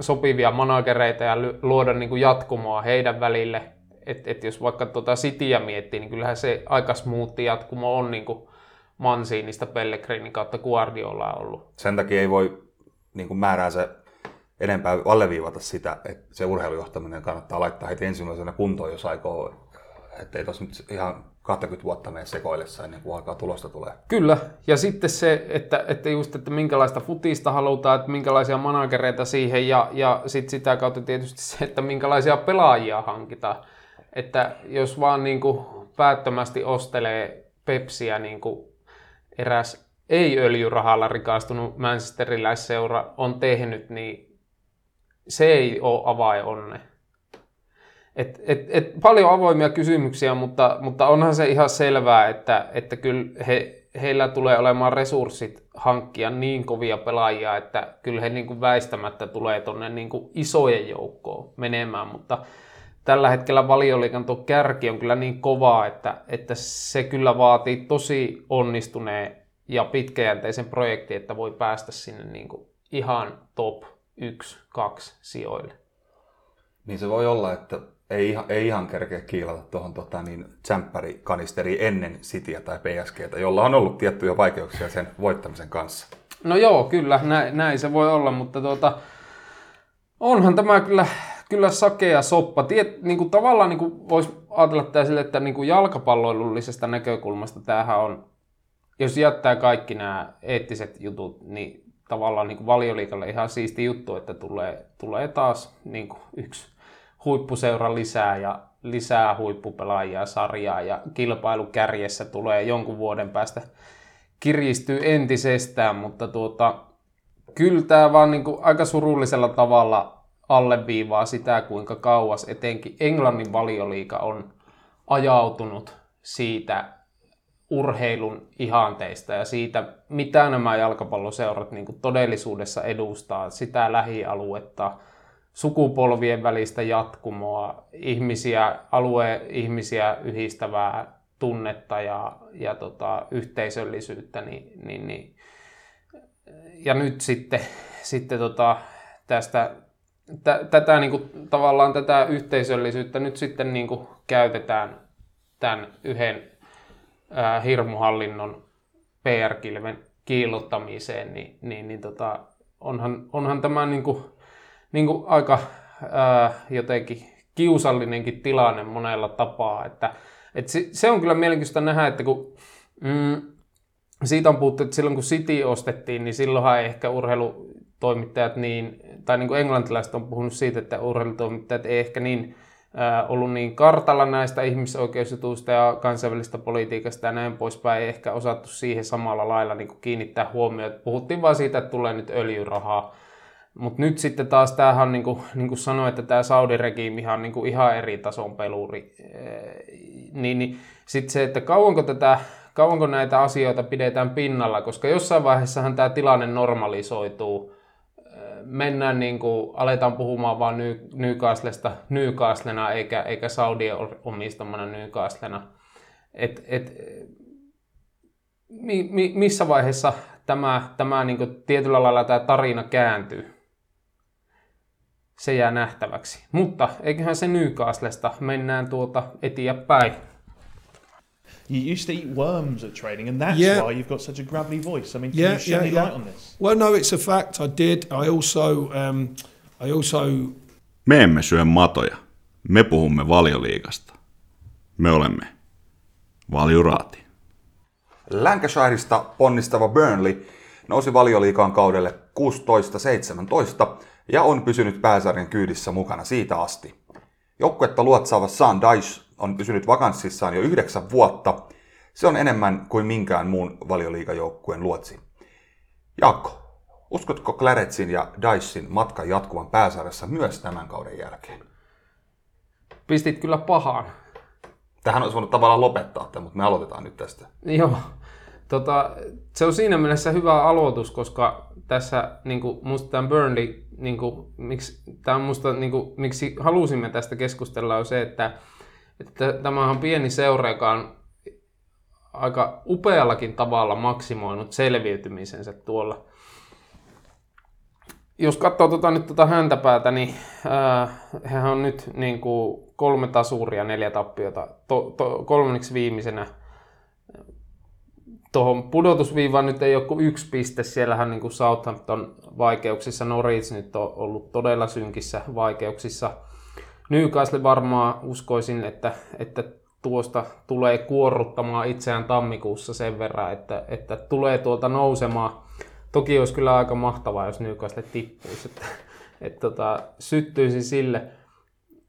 sopivia managereita ja luoda niin kuin jatkumoa heidän välille. Että et jos vaikka tuota Cityä miettii, niin kyllähän se aika smoothi jatkumo on niin kuin Mansiinista Pellegrinin kautta Guardiola ollut. Sen takia ei voi niin kuin se enempää alleviivata sitä, että se urheilujohtaminen kannattaa laittaa heti ensimmäisenä kuntoon, jos aikoo, ettei tuossa nyt ihan 20 vuotta mene sekoillessa ennen kuin alkaa tulosta tulee. Kyllä, ja sitten se, että, että just, että minkälaista futista halutaan, että minkälaisia managereita siihen, ja, ja sitten sitä kautta tietysti se, että minkälaisia pelaajia hankitaan. Että jos vaan niin kuin päättömästi ostelee Pepsiä niin kuin eräs ei-öljyrahalla rikastunut Manchesteriläisseura on tehnyt, niin se ei ole avain onne. Et, et, et paljon avoimia kysymyksiä, mutta, mutta onhan se ihan selvää, että, että kyllä he, heillä tulee olemaan resurssit hankkia niin kovia pelaajia, että kyllä he niin kuin väistämättä tulee tuonne niin isojen joukkoon menemään, mutta tällä hetkellä valioliikan tuo kärki on kyllä niin kovaa, että, että se kyllä vaatii tosi onnistuneen ja pitkäjänteisen projektin, että voi päästä sinne niin kuin ihan top 1-2 sijoille. Niin se voi olla, että ei ihan, ei ihan kerkeä kiilata tuohon tota, niin, kanisteri ennen Cityä tai PSGtä, jolla on ollut tiettyjä vaikeuksia sen voittamisen kanssa. No joo, kyllä, näin, näin se voi olla, mutta tuota, onhan tämä kyllä, kyllä sakea soppa. Tiet, niin kuin tavallaan niin kuin voisi ajatella tämä sille, että niin kuin jalkapalloilullisesta näkökulmasta tämähän on, jos jättää kaikki nämä eettiset jutut, niin tavallaan niin kuin valioliikalle ihan siisti juttu, että tulee, tulee taas niin kuin yksi huippuseura lisää ja lisää huippupelaajia sarjaa ja kilpailukärjessä tulee jonkun vuoden päästä kiristyy entisestään, mutta tuota, kyllä tämä vaan niin kuin aika surullisella tavalla alleviivaa sitä, kuinka kauas etenkin Englannin valioliika on ajautunut siitä urheilun ihanteista ja siitä, mitä nämä jalkapalloseurat niin kuin todellisuudessa edustaa, sitä lähialuetta, sukupolvien välistä jatkumoa, ihmisiä, alueen ihmisiä yhdistävää tunnetta ja, ja tota, yhteisöllisyyttä, niin, niin, niin. ja nyt sitten, sitten tota, tästä, t- tätä niin kuin, tavallaan tätä yhteisöllisyyttä nyt sitten niin kuin, käytetään tämän yhden ää, hirmuhallinnon PR-kilven kiillottamiseen, niin, niin, niin tota, onhan, onhan tämä niin kuin, niin kuin aika ää, jotenkin kiusallinenkin tilanne monella tapaa, että et se, se on kyllä mielenkiintoista nähdä, että kun mm, siitä on puhuttu, että silloin kun City ostettiin, niin silloinhan ehkä urheilutoimittajat niin, tai niin kuin englantilaiset on puhunut siitä, että urheilutoimittajat ei ehkä niin ollut niin kartalla näistä ihmisoikeusjutuista ja kansainvälistä politiikasta ja näin poispäin, ei ehkä osattu siihen samalla lailla niin kuin kiinnittää huomioon. Puhuttiin vaan siitä, että tulee nyt öljyrahaa, mutta nyt sitten taas tämähän niin kuin, niin kuin sanoin, että tämä Saudi-regiimihan on niin ihan eri tason peluri. Niin, niin sitten se, että kauanko, tätä, kauanko näitä asioita pidetään pinnalla, koska jossain vaiheessahan tämä tilanne normalisoituu. Mennään niin kuin, aletaan puhumaan vaan Newcastlesta Newcastlena eikä, eikä Saudien omistamana Newcastlena. Et, et, mi, mi, missä vaiheessa tämä, tämä niin kuin, tietyllä lailla tämä tarina kääntyy? Se jää nähtäväksi. Mutta eiköhän se Newcastlesta mennään tuota eteenpäin. You used to eat worms at training, and that's Yeah. why you've got such a gravelly voice. I mean, can Yeah, you shed yeah, any yeah. light on this? Well, no, it's a fact. I did. I also, um, I also Me emme syö matoja. Me puhumme valioliigasta. Me olemme valjuraati. Lancashiresta ponnistava Burnley nousi valioliikaan kaudelle 16-17 ja on pysynyt pääsarjan kyydissä mukana siitä asti. Joukkuetta luotsaava San Dyche on pysynyt vakanssissaan jo yhdeksän vuotta. Se on enemmän kuin minkään muun valioliigajoukkueen luotsi. Jaakko, uskotko Claretsin ja Dychein matkan jatkuvan pääsarjassa myös tämän kauden jälkeen? Pistit kyllä pahaan. Tähän olisi voinut tavallaan lopettaa tämä, mutta me aloitetaan nyt tästä. Joo. Tota, se on siinä mielessä hyvä aloitus, koska tässä niin kuin, musta tämä Burnley, niin kuin, miksi, tämä on musta, niin kuin, miksi halusimme tästä keskustella, on se, että, että tämä on pieni seura, joka on aika upeallakin tavalla maksimoinut selviytymisensä tuolla. Jos katsoo tota, nyt tuota häntäpäätä, niin äh, hehän on nyt niin kuin, kolme tasuria, neljä tappiota. To, to, kolmanneksi viimeisenä tuohon pudotusviivaan nyt ei ole kuin yksi piste. Siellähän niin kuin Southampton vaikeuksissa, Norwich nyt on ollut todella synkissä vaikeuksissa. Newcastle varmaan uskoisin, että, että tuosta tulee kuorruttamaan itseään tammikuussa sen verran, että, että tulee tuolta nousemaan. Toki olisi kyllä aika mahtavaa, jos Newcastle tippuisi, että, että tota, syttyisi sille.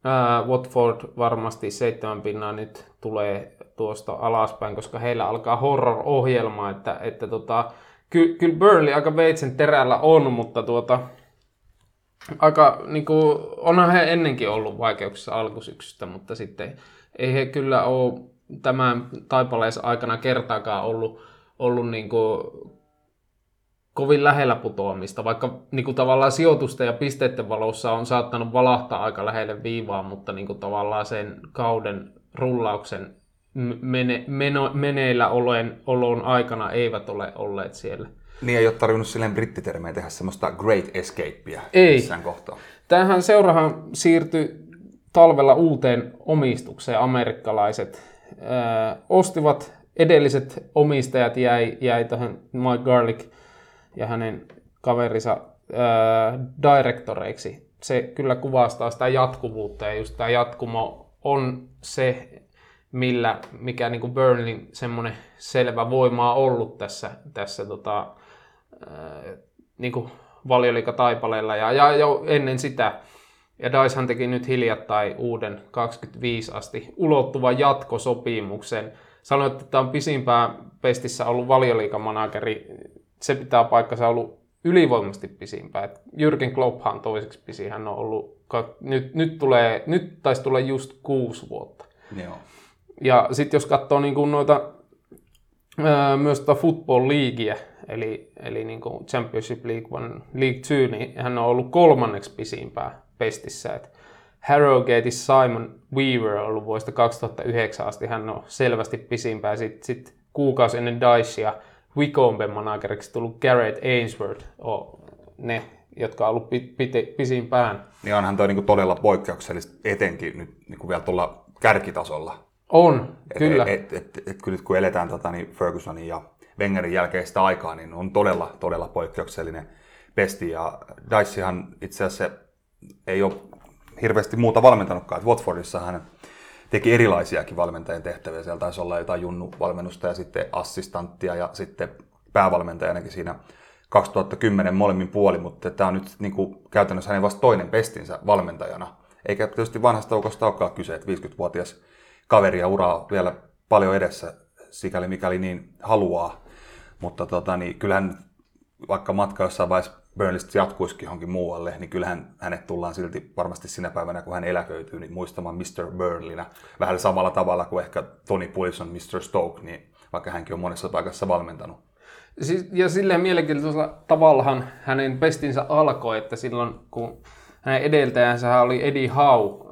Ää, Watford varmasti seitsemän pinnaa nyt tulee tuosta alaspäin, koska heillä alkaa horror-ohjelma, että, että tota, ky, kyllä Burnley aika veitsen terällä on, mutta tuota, aika, niin kuin, onhan he ennenkin ollut vaikeuksissa alkusyksystä, mutta sitten ei he kyllä ole tämän taipaleessa aikana kertaakaan ollut, ollut niin kuin kovin lähellä putoamista, vaikka niin kuin tavallaan sijoitusten ja pisteiden valossa on saattanut valahtaa aika lähelle viivaa, mutta niin kuin tavallaan sen kauden rullauksen mene, meno, meneillä olen, olon aikana eivät ole olleet siellä. Niin ei ole tarvinnut silleen brittitermeen tehdä semmoista great escapea Ei. missään kohtaa. Tämähän seurahan siirtyi talvella uuteen omistukseen. Amerikkalaiset äh, ostivat, edelliset omistajat jäi, jäi tähän Mike Garlic ja hänen kaverinsa direktoreiksi. Se kyllä kuvastaa sitä jatkuvuutta ja just tämä jatkumo on se, millä, mikä niin kuin semmoinen selvä voima on ollut tässä, tässä tota, äh, niin kuin valioliikataipaleella ja, ja jo ennen sitä. Ja Dicehan teki nyt hiljattain uuden 25 asti ulottuvan jatkosopimuksen. Sanoit, että tämä on pisimpään pestissä ollut valioliikamanageri. Se pitää paikkansa ollut ylivoimasti pisimpään. Jürgen Klopphan toiseksi pisin. Hän on ollut, nyt, nyt, tulee, nyt taisi tulla just kuusi vuotta. Joo. Ja sitten jos katsoo niin kuin noita, myös tota Football Leaguea, eli, eli niin kuin Championship League One, League Two, niin hän on ollut kolmanneksi pisimpää pestissä. Et Harrogate Simon Weaver on ollut vuodesta 2009 asti, hän on selvästi pisimpää. Sitten sit kuukausi ennen Dicea Wicomben manageriksi tullut Garrett Ainsworth on ne, jotka on ollut pisimpään. Niin onhan toi niinku todella poikkeuksellista etenkin nyt niinku vielä tuolla kärkitasolla. On, Et, kyllä. Et, et, et, et, kyllä nyt kun eletään tota, niin Fergusonin ja Wengerin jälkeistä aikaa, niin on todella, todella poikkeuksellinen pesti. Ja Dicehan itse asiassa ei ole hirveästi muuta valmentanutkaan. Watfordissa hän teki erilaisiakin valmentajan tehtäviä. Siellä taisi olla jotain junnu-valmennusta ja sitten assistanttia ja sitten päävalmentajanakin siinä 2010 molemmin puoli, mutta tämä on nyt niin kuin, käytännössä hänen vasta toinen pestinsä valmentajana. Eikä tietysti vanhasta ukosta olekaan kyse, että 50-vuotias kaveri ja uraa vielä paljon edessä, sikäli mikäli niin haluaa. Mutta tota, niin kyllähän vaikka matka jossain vaiheessa Burnleystä jatkuisikin johonkin muualle, niin kyllähän hänet tullaan silti varmasti sinä päivänä, kun hän eläköityy, niin muistamaan Mr. Burnleynä. Vähän samalla tavalla kuin ehkä Tony Pulis on Mr. Stoke, niin vaikka hänkin on monessa paikassa valmentanut. Siis- Ja silleen mielenkiintoisella tavallahan hänen pestinsä alkoi, että silloin kun hänen edeltäjänsä oli Eddie Howe,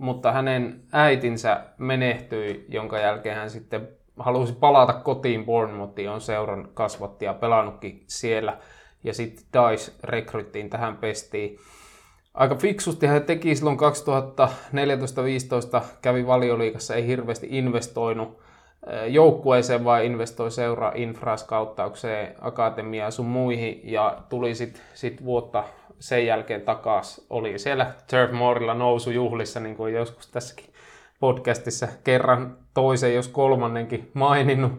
mutta hänen äitinsä menehtyi, jonka jälkeen hän sitten halusi palata kotiin Bournemouthiin, on seuran kasvatti ja pelannutkin siellä. Ja sitten Dice rekryttiin tähän pestiin. Aika fiksusti hän teki silloin 2014-2015, kävi valioliikassa, ei hirveästi investoinut eh, joukkueeseen, vaan investoi seuraa infraskauttaukseen, akatemiaan sun muihin ja tuli sitten sit vuotta sen jälkeen takas. Oli siellä Turf Moorilla nousujuhlissa, niin kuin joskus tässäkin podcastissa kerran toisen, jos kolmannenkin maininnut.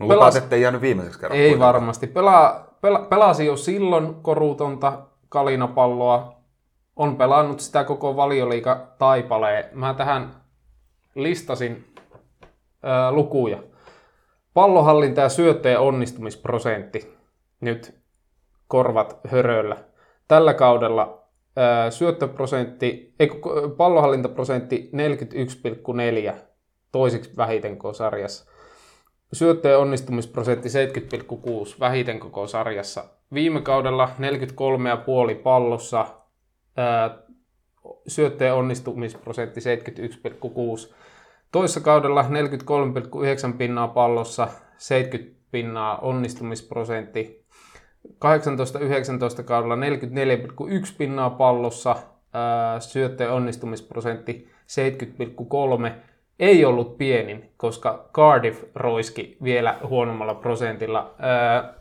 No, lupaat, ettei jäänyt viimeiseksi kerran. Ei kuitenkaan. varmasti. Pela, pela, pelasi jo silloin korutonta kalinapalloa. On pelannut sitä koko valioliiga taipaleen. Mä tähän listasin ää, lukuja. Pallohallinta ja syöttöjen onnistumisprosentti. Nyt korvat höröllä. Tällä kaudella syöttöprosentti, ei, pallohallintaprosentti 41,4 toisiksi vähiten koko sarjassa. Syöttöjen onnistumisprosentti 70,6 vähiten koko sarjassa. Viime kaudella 43,5 pallossa, syöttöjen onnistumisprosentti 71,6. Toissa kaudella 43,9 pinnaa pallossa, 70 pinnaa onnistumisprosentti. 18-19 kaudella 44,1 pinnaa pallossa, ää, syöttöjen onnistumisprosentti 70,3 ei ollut pienin, koska Cardiff roiski vielä huonommalla prosentilla. Ää,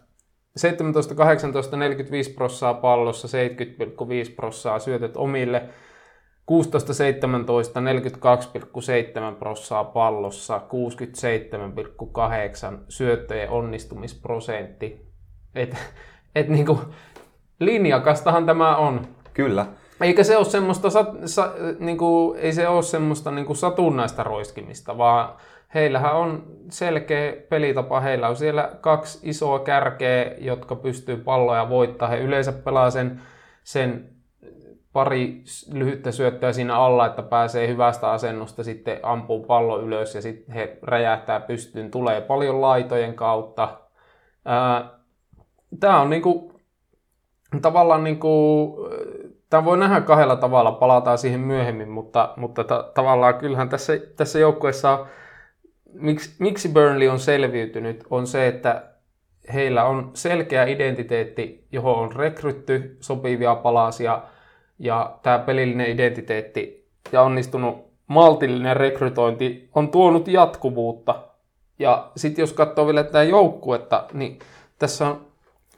17, 18, 45 prossaa pallossa, 70,5 prossaa syötöt omille. 16, 17, 42,7 prossaa pallossa, 67,8 syöttöjen onnistumisprosentti. Et, et niinku, linjakastahan tämä on. Kyllä. Eikä se ole semmoista, sa, niinku, ei se ole semmoista niinku satunnaista roiskimista, vaan heillähän on selkeä pelitapa. Heillä on siellä kaksi isoa kärkeä, jotka pystyy palloja voittaa. He yleensä pelaa sen, sen pari lyhyttä syöttöä siinä alla, että pääsee hyvästä asennosta, sitten ampuu pallo ylös ja sitten he räjähtää pystyyn. Tulee paljon laitojen kautta. Ää, tämä on niinku, tavallaan niinku, tämä voi nähdä kahdella tavalla, palataan siihen myöhemmin, mutta, mutta ta- tavallaan kyllähän tässä, tässä joukkueessa miksi, miksi Burnley on selviytynyt, on se, että heillä on selkeä identiteetti, johon on rekrytty sopivia palasia, ja tämä pelillinen identiteetti ja onnistunut maltillinen rekrytointi on tuonut jatkuvuutta. Ja sitten jos katsoo vielä tätä joukkuetta, niin tässä on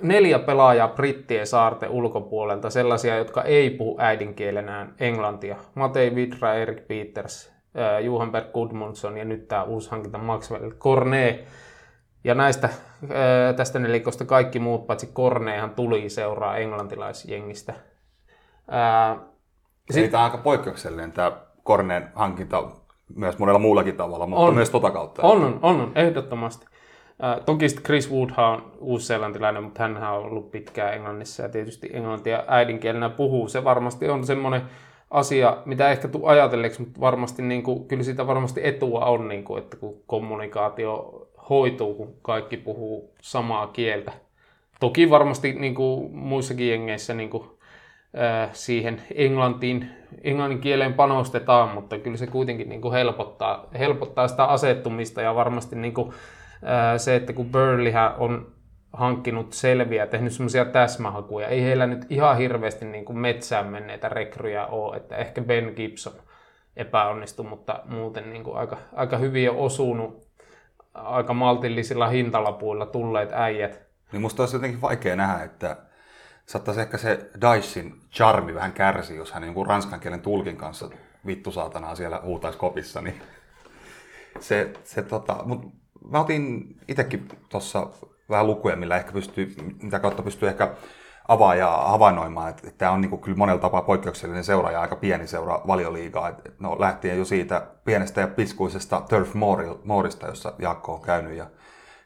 neljä pelaajaa brittien saarten ulkopuolelta, sellaisia, jotka ei puhu äidinkielenään englantia. Matei Vidra, Erik Peters, äh, Johan Berg Gudmundsson ja nyt tämä uusi hankinta Maxwell Cornet. Ja näistä, tästä nelikosta kaikki muut, paitsi Cornehan tuli seuraa englantilaisjengistä. Sitten tämä on aika poikkeuksellinen tämä Korneen hankinta myös monella muullakin tavalla, mutta On. myös tota kautta. On, on, on ehdottomasti. Äh, toki Chris Woodhan on uusi-seelantilainen, mutta hän on ollut pitkään Englannissa ja tietysti englantia äidinkielenä puhuu. Se varmasti on semmoinen asia, mitä ehkä tuu ajatelleeksi, mutta varmasti niin kuin, kyllä siitä varmasti etua on, niin kuin, että kun kommunikaatio hoituu, kun kaikki puhuu samaa kieltä. Toki varmasti niin kuin muissakin jengeissä niin kuin, äh, siihen englantiin, englannin kieleen panostetaan, mutta kyllä se kuitenkin niin kuin helpottaa, helpottaa sitä asettumista ja varmasti niin kuin, se, että kun Burleyhän on hankkinut selviä, tehnyt semmoisia täsmähakuja, ei heillä nyt ihan hirveästi niin kuin metsään menneitä rekryjä ole, että ehkä Ben Gibson epäonnistui, mutta muuten niin kuin aika, aika hyvin on osunut aika maltillisilla hintalapuilla tulleet äijät. Niin musta olisi jotenkin vaikea nähdä, että saattaisi ehkä se Daishin charmi vähän kärsi, jos hän jonkun ranskan kielen tulkin kanssa vittu saatanaa siellä huutaisi kopissa, niin se, se tota, mut mä otin itsekin tuossa vähän lukuja, millä ehkä pystyy, mitä kautta pystyy ehkä avaa ja havainnoimaan, että, että tämä on niin kuin kyllä monella tapaa poikkeuksellinen seura ja aika pieni seura valioliigaa. Et, no, lähtien jo siitä pienestä ja piskuisesta Turf Moorista, jossa Jaakko on käynyt ja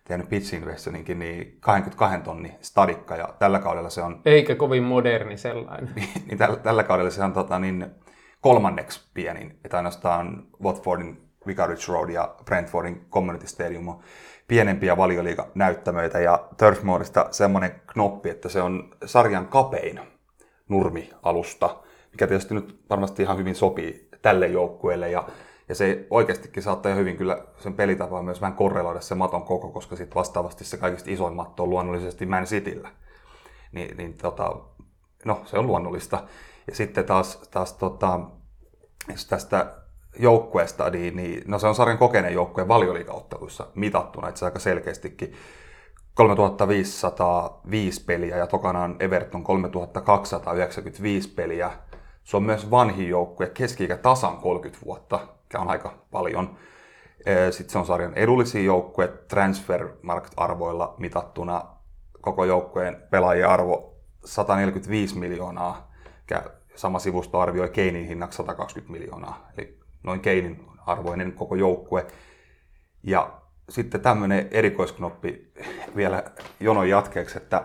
tehnyt pitch investoninkin, niin 22 tonni stadikka ja tällä kaudella se on, Eikä kovin moderni sellainen. niin tällä, tällä kaudella se on tota, niin, kolmanneksi pienin, että ainoastaan Watfordin Vicarage Road ja Brentfordin Community Stadium on pienempiä valioliiga-näyttämöitä ja Turfmoorista semmoinen knoppi, että se on sarjan kapein nurmialusta, mikä tietysti nyt varmasti ihan hyvin sopii tälle joukkueelle ja ja se oikeastikin saattaa hyvin kyllä sen pelitapaa myös vähän korreloida se maton koko, koska sitten vastaavasti se kaikista isoin matto on luonnollisesti Man Cityllä. Niin, niin tota, no se on luonnollista. Ja sitten taas, taas tota, jos tästä joukkueesta, niin, niin no se on sarjan kokeneen joukkueen valioliikaotteluissa mitattuna, että se aika selkeästikin 3505 peliä ja tokanaan Everton 3295 peliä. Se on myös vanhin joukkue, keski tasan 30 vuotta, mikä on aika paljon. Sitten se on sarjan edullisin joukkue Transfermarkt-arvoilla mitattuna. Koko joukkueen pelaajien arvo 145 miljoonaa, sama sivusto arvioi Keinin hinnaksi 120 miljoonaa. Eli noin Keinin arvoinen koko joukkue. Ja sitten tämmöinen erikoisknoppi vielä jonon jatkeeksi, että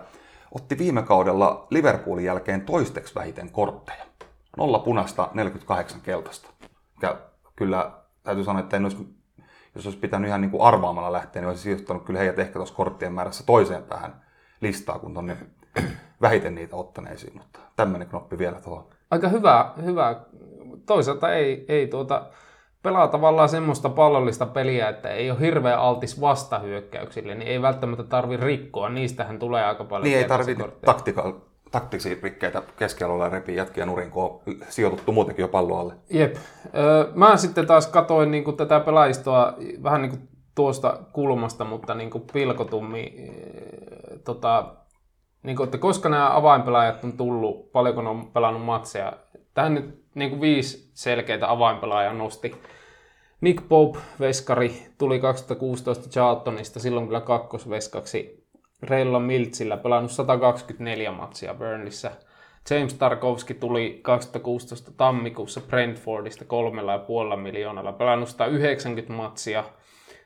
otti viime kaudella Liverpoolin jälkeen toisteksi vähiten kortteja. Nolla punasta, 48 keltaista. Ja kyllä täytyy sanoa, että en olisi, jos olisi pitänyt ihan niin kuin arvaamalla lähteä, niin olisi sijoittanut kyllä heidät ehkä tuossa korttien määrässä toiseen päähän listaa, kun tonne vähiten niitä ottaneisiin. Mutta tämmöinen knoppi vielä tuohon. Aika hyvä, hyvä. Toisaalta ei, ei tuota, pelaa tavallaan semmoista pallollista peliä, että ei ole hirveän altis vastahyökkäyksille, niin ei välttämättä tarvi rikkoa. Niistähän tulee aika paljon. Niin ei tarvitse kortteja. taktika, taktisia rikkeitä keskialueella repii jätkiä nurin, kun on sijoituttu muutenkin jo pallo alle. Jep. Öö, mä sitten taas katoin niin kuin tätä pelaajistoa vähän niin kuin tuosta kulmasta, mutta niin kuin pilkotummin, ee, tota, niin kuin, että koska nämä avainpelaajat on tullut, paljonko ne on pelannut matseja. Tähän nyt niin kuin viisi selkeitä avainpelaajaa nosti. Nick Pope, veskari, tuli 2016 Charltonista, silloin kyllä kakkosveskaksi. Reilla Miltsillä pelannut 124 matsia Burnleyssä. James Tarkovski tuli 2016 tammikuussa Brentfordista kolmella ja puolella miljoonalla, pelannut 190 matsia.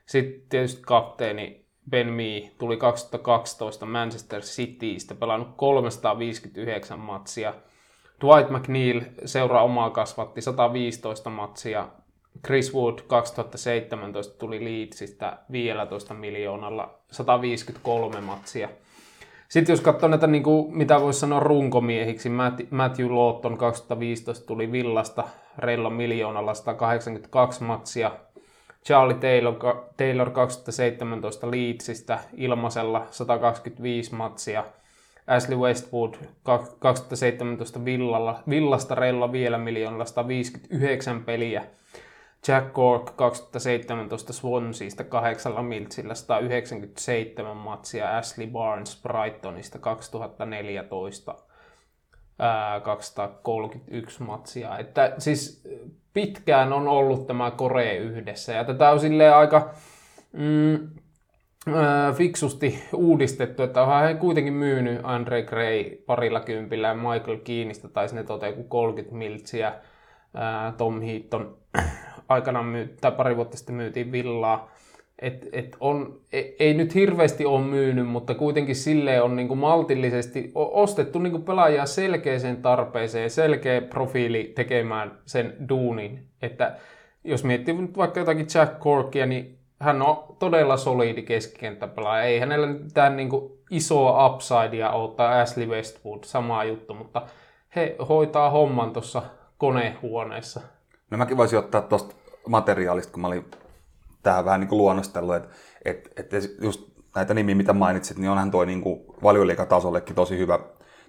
Sitten tietysti kapteeni Ben Mee tuli 2012 Manchester Citystä, pelannut 359 matsia. Dwight McNeil seuraa omaa kasvatti 115 matsia. Chris Wood 2017 tuli Leedsistä 15 miljoonalla 153 matsia. Sitten jos katsoo näitä, niin kuin, mitä voisi sanoa runkomiehiksi, Matt- Matthew Lawton 2015 tuli Villasta reillo miljoonalla 182 matsia. Charlie Taylor, Taylor 2017 Leedsistä ilmaisella 125 matsia. Ashley Westwood 2017 Villalla, Villasta reillo vielä miljoonalla 159 peliä. Jack Cork 2017 Swanseasta kahdeksalla miltsillä 197 matsia, Ashley Barnes Brightonista 2014 ää, 231 matsia. Että siis pitkään on ollut tämä Kore yhdessä ja tätä on silleen aika mm, fiksusti uudistettu, että onhan he kuitenkin myynyt Andre Gray parilla kympillä ja Michael Kiinistä taisi ne tote 30 miltsiä. Tom Heaton aikanaan myy, tai pari vuotta sitten myytiin villaa. Et, et on, ei, ei nyt hirveästi ole myynyt, mutta kuitenkin sille on niinku maltillisesti ostettu niinku pelaajia selkeäseen tarpeeseen, selkeä profiili tekemään sen duunin. Että jos miettii nyt vaikka jotakin Jack Corkia, niin hän on todella solidi keskikenttäpelaaja. Ei hänellä mitään niinku isoa upsidea ole, tai Ashley Westwood, sama juttu, mutta he hoitaa homman tuossa konehuoneessa. No mäkin voisin ottaa tuosta materiaalista, kun mä olin tähän vähän niin kuin luonnostellut, että et, et just näitä nimiä, mitä mainitsit, niin onhan toi niin valioliikatasollekin tosi hyvä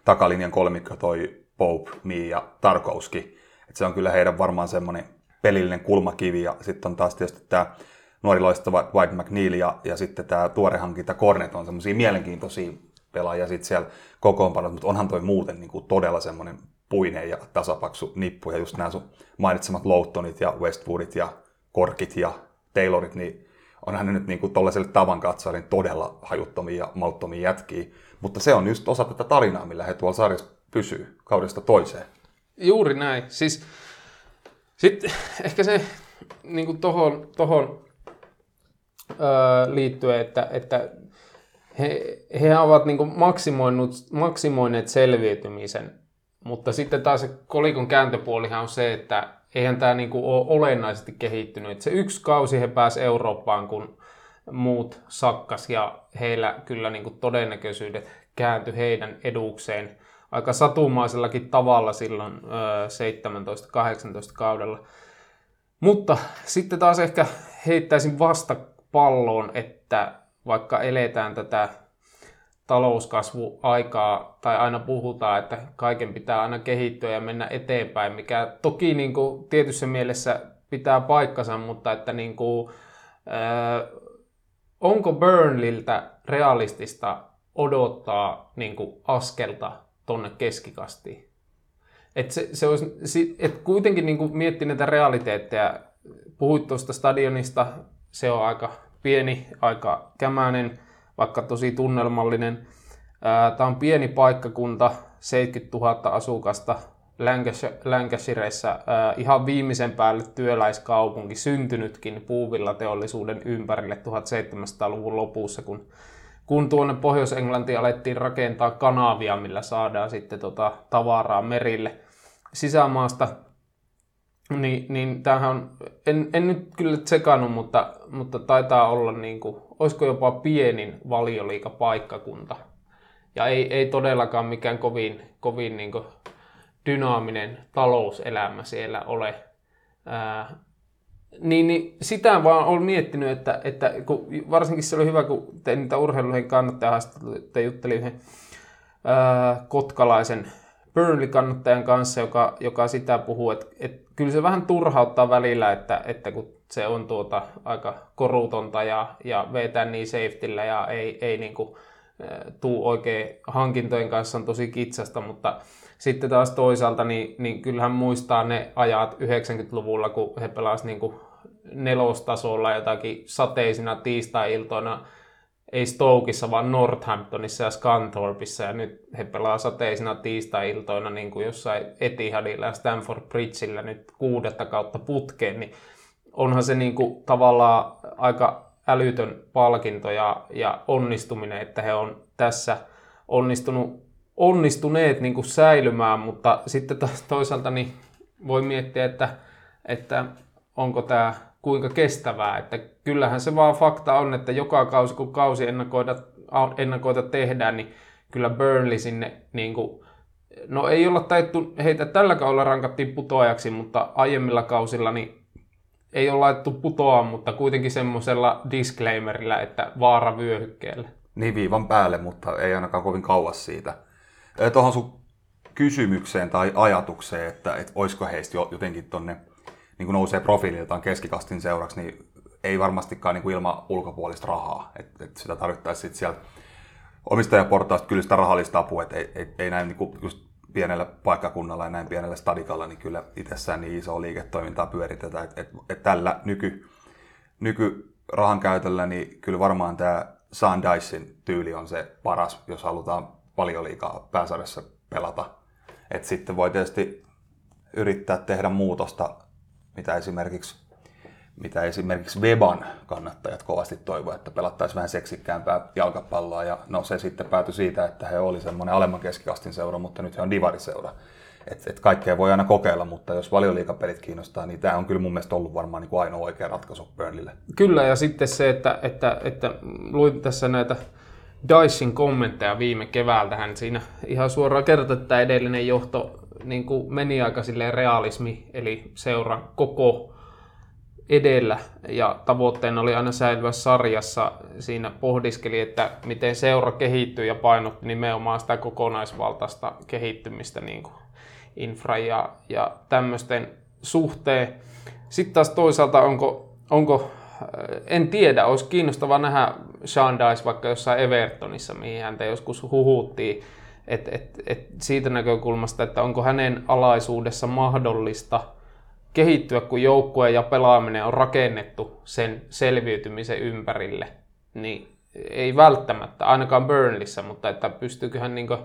takalinjan kolmikko, toi Pope, Mii ja Tarkowski. Et se on kyllä heidän varmaan semmoinen pelillinen kulmakivi, ja sitten on taas tietysti tämä nuori loistava White McNeil ja, ja sitten tämä tuore hankinta Cornet on semmoisia mielenkiintoisia pelaajia sitten siellä kokoonpanot, mutta onhan toi muuten niin kuin todella semmoinen puinen ja tasapaksu nippu, ja just nämä sun mainitsemat Lowtonit ja Westwoodit ja Korkit ja Taylorit, niin onhan ne nyt niin kuin tollaiselle tavan katsojalle todella hajuttomia ja malttomia jätkiä, mutta se on just osa tätä tarinaa, millä he tuolla sarjassa pysyy kaudesta toiseen. Juuri näin. Siis sitten ehkä se niin kuin tohon, tohon öö, liittyen, että, että he, he ovat niin kuin maksimoineet selviytymisen mutta sitten taas se kolikon kääntöpuolihan on se, että eihän tämä niinku ole olennaisesti kehittynyt. Et se yksi kausi he pääsi Eurooppaan, kun muut sakkas ja heillä kyllä niinku todennäköisyydet kääntyi heidän edukseen aika satumaisellakin tavalla silloin 17-18 kaudella. Mutta sitten taas ehkä heittäisin vasta palloon, että vaikka eletään tätä talouskasvuaikaa, tai aina puhutaan, että kaiken pitää aina kehittyä ja mennä eteenpäin, mikä toki niin kuin, tietyssä mielessä pitää paikkansa, mutta että niin kuin, äh, onko Burnliltä realistista odottaa niin kuin, askelta tonne keskikastiin? Et se, se olisi, et kuitenkin niin kuin miettii näitä realiteetteja. Puhuit tuosta stadionista, se on aika pieni, aika kämäinen, vaikka tosi tunnelmallinen. Tämä on pieni paikkakunta, 70 000 asukasta, Lancashireissa ihan viimeisen päälle työläiskaupunki, syntynytkin puuvilla teollisuuden ympärille 1700-luvun lopussa, kun, kun tuonne Pohjois-Englantiin alettiin rakentaa kanavia, millä saadaan sitten tota tavaraa merille sisämaasta. Niin, niin tämähän on, en, en nyt kyllä tsekannut, mutta, mutta taitaa olla niin kuin, olisiko jopa pienin valioliikapaikkakunta. Ja ei, ei todellakaan mikään kovin, kovin niin dynaaminen talouselämä siellä ole. Ää, niin, niin sitä vaan olen miettinyt, että, että kun, varsinkin se oli hyvä, kun tein niitä urheilujen kannattajahaastatteluita, juttelin yhden ää, kotkalaisen Burnley-kannattajan kanssa, joka, joka sitä puhuu, että, että kyllä se vähän turhauttaa välillä, että, että kun se on tuota aika korutonta ja, ja vetää niin safetyllä ja ei, ei niin kuin, tuu oikein hankintojen kanssa on tosi kitsasta, mutta sitten taas toisaalta niin, niin kyllähän muistaa ne ajat 90-luvulla, kun he pelasivat niin nelostasolla jotakin sateisina tiistai-iltoina ei Stokeissa, vaan Northamptonissa ja Scunthorpeissa, ja nyt he pelaa sateisina tiistai-iltoina niin kuin jossain Etihadilla ja Stanford Bridgeillä nyt kuudetta kautta putkeen, niin onhan se niin kuin tavallaan aika älytön palkinto ja, ja onnistuminen, että he on tässä onnistunut, onnistuneet niin kuin säilymään, mutta sitten toisaalta niin voi miettiä, että, että onko tämä kuinka kestävää. Että kyllähän se vaan fakta on, että joka kausi kun kausi ennakoida, ennakoita tehdään, niin kyllä Burnley sinne niin kuin, no ei olla taittu, heitä tällä kaudella rankattiin putoajaksi, mutta aiemmilla kausilla niin ei ole laittu putoa, mutta kuitenkin semmoisella disclaimerillä, että vaara vyöhykkeelle. Niin viivan päälle, mutta ei ainakaan kovin kauas siitä. Tuohon sun kysymykseen tai ajatukseen, että, että olisiko heistä jo jotenkin tonne, niin kuin nousee profiililtaan keskikastin seuraksi, niin ei varmastikaan niin kuin ilman ulkopuolista rahaa. Et, et sitä tarvittaisiin sieltä omistajaportaasta kyllä sitä rahallista apua, että ei, ei, ei näin niin kuin just pienellä paikkakunnalla ja näin pienellä stadikalla, niin kyllä itsessään niin iso liiketoimintaa pyöritetään, että et, et tällä nyky, nykyrahan käytöllä, niin kyllä varmaan tämä Dyson tyyli on se paras, jos halutaan paljon liikaa pääsarjassa pelata. Et sitten voi tietysti yrittää tehdä muutosta, mitä esimerkiksi mitä esimerkiksi Weban kannattajat kovasti toivoivat, että pelattaisiin vähän seksikkäämpää jalkapalloa. Ja no se sitten päätyi siitä, että he oli semmoinen alemman keskikastin seura, mutta nyt he on divariseura. Et, et kaikkea voi aina kokeilla, mutta jos valioliikapelit kiinnostaa, niin tämä on kyllä mun mielestä ollut varmaan niin kuin ainoa oikea ratkaisu Burnleylle. Kyllä, ja sitten se, että, että, että luin tässä näitä Dyson kommentteja viime keväältä, hän siinä ihan suoraan kertoi, että edellinen johto niin kuin meni aika realismi, eli seuran koko edellä ja tavoitteena oli aina säilyä sarjassa. Siinä pohdiskeli, että miten seura kehittyy ja painotti nimenomaan sitä kokonaisvaltaista kehittymistä niin kuin infra ja, ja tämmöisten suhteen. Sitten taas toisaalta onko, onko en tiedä, olisi kiinnostava nähdä Sean Dice vaikka jossain Evertonissa, mihin häntä joskus huhuttiin, et, et, et siitä näkökulmasta, että onko hänen alaisuudessa mahdollista – kehittyä, kun joukkue ja pelaaminen on rakennettu sen selviytymisen ympärille, niin ei välttämättä, ainakaan Burnleyssä, mutta että pystyykö hän niin kuin,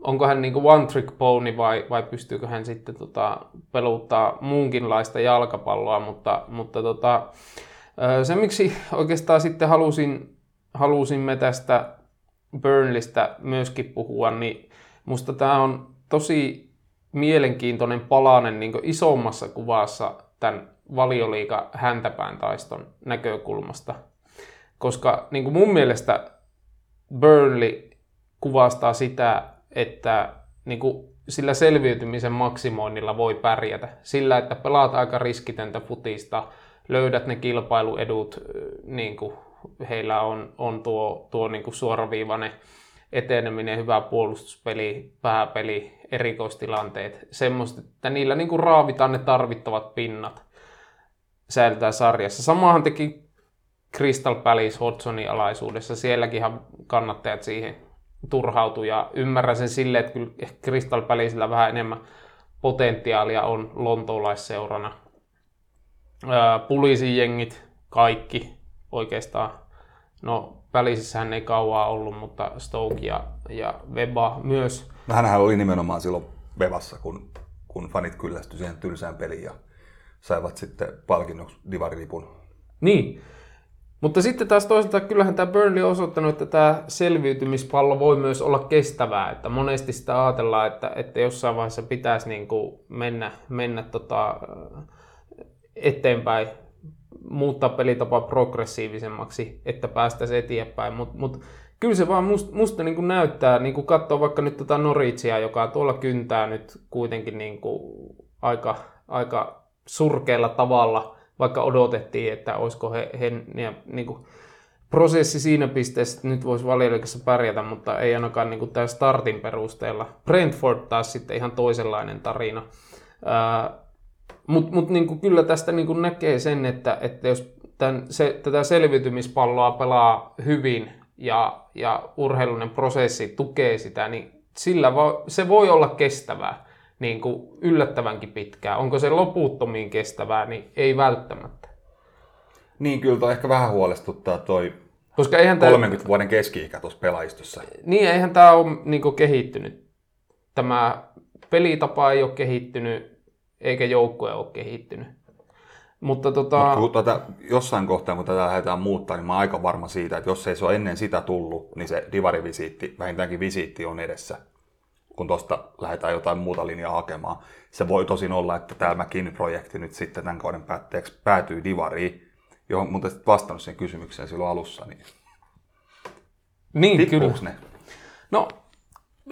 onko hän niin one trick pony vai, vai pystyykö hän sitten tota, peluttaa muunkinlaista jalkapalloa, mutta, mutta tota, se miksi oikeastaan sitten halusin, halusimme tästä Burnleystä myöskin puhua, niin musta tämä on tosi mielenkiintoinen palanen niin isommassa kuvassa tämän valioliiga häntäpään taiston näkökulmasta. Koska niin kuin mun mielestä Burnley kuvastaa sitä, että niin kuin sillä selviytymisen maksimoinnilla voi pärjätä. Sillä, että pelaat aika riskitöntä futista, löydät ne kilpailuedut, niin kuin heillä on, on tuo, tuo niin kuin suoraviivainen eteneminen, hyvä puolustuspeli, pääpeli, erikoistilanteet, semmoista, että niillä niin kuin raavitaan ne tarvittavat pinnat säilytään sarjassa. Samahan teki Crystal Palace Hodgsonin alaisuudessa, sielläkin kannattajat siihen turhautu ja ymmärrän sen silleen, että kyllä Crystal Palacella vähän enemmän potentiaalia on lontoolaisseurana. Pulisijengit, kaikki oikeastaan. No Välisissähän ei kauaa ollut, mutta Stoke ja, ja Weba myös. No hänhän oli nimenomaan silloin Webassa, kun, kun fanit kyllästyi siihen tylsään peliin ja saivat sitten palkinnoksi divarilipun. Niin, mutta sitten taas toisaalta kyllähän tämä Burnley on osoittanut, että tämä selviytymispallo voi myös olla kestävää. Että monesti sitä ajatellaan, että, että jossain vaiheessa pitäisi niin kuin mennä, mennä tota, eteenpäin muuttaa pelitapa progressiivisemmaksi, että päästäisiin eteenpäin. Mutta mut, kyllä se vaan musta, musta niin näyttää, niin kuin katsoo vaikka nyt tota Noritsia, joka tuolla kyntää nyt kuitenkin niin kuin aika, aika surkealla tavalla, vaikka odotettiin, että olisiko he, he niin kuin, prosessi siinä pisteessä, että nyt voisi valioliikassa pärjätä, mutta ei ainakaan niin kuin tämän startin perusteella. Brentford taas sitten ihan toisenlainen tarina. Mutta mut niinku kyllä tästä niinku näkee sen, että, että jos tämän, se, tätä selviytymispalloa pelaa hyvin ja, ja urheilunen prosessi tukee sitä, niin sillä vo, se voi olla kestävää niin kuin yllättävänkin pitkään. Onko se loputtomiin kestävää, niin ei välttämättä. Niin, kyllä toi ehkä vähän huolestuttaa toi Koska eihän 30 tämä, vuoden keski-ikä tuossa pelaistossa. Niin, eihän tämä ole niin kehittynyt. Tämä pelitapa ei ole kehittynyt eikä joukkue ole kehittynyt. Mutta tota... Mut kun tätä, jossain kohtaa, kun tätä lähdetään muuttaa, niin mä oon aika varma siitä, että jos ei se ole ennen sitä tullut, niin se divarivisiitti, vähintäänkin visiitti on edessä, kun tuosta lähdetään jotain muuta linjaa hakemaan. Se voi tosin olla, että tämä McKinney-projekti nyt sitten tämän kauden päätteeksi päätyy divariin, johon mutta vastannut sen kysymykseen silloin alussa, niin, niin kyllä. ne? No,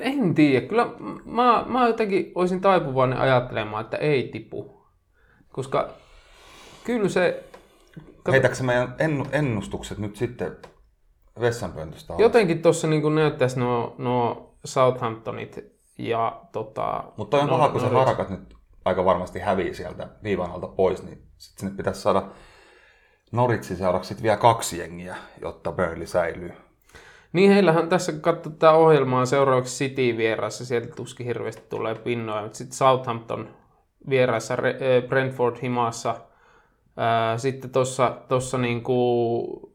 en tiedä. Kyllä mä, mä jotenkin olisin taipuvainen ajattelemaan, että ei tipu. Koska kyllä se... Heitäkö meidän ennu- ennustukset nyt sitten vessanpöntöstä alas? Jotenkin tuossa niin näyttäisi nuo, nuo Southamptonit ja tota... Mutta on no- paha, kun se harakat nyt aika varmasti hävii sieltä viivan alta pois, niin sitten sinne pitäisi saada Noritsin seuraavaksi sit vielä kaksi jengiä, jotta Burnley säilyy. Niin heillähän tässä, kun tätä ohjelmaa seuraavaksi City vieressä, sieltä tuskin hirveästi tulee pinnoja, mutta sitten Southampton äh, Brentford himassa, Ää, sitten tuossa tossa niinku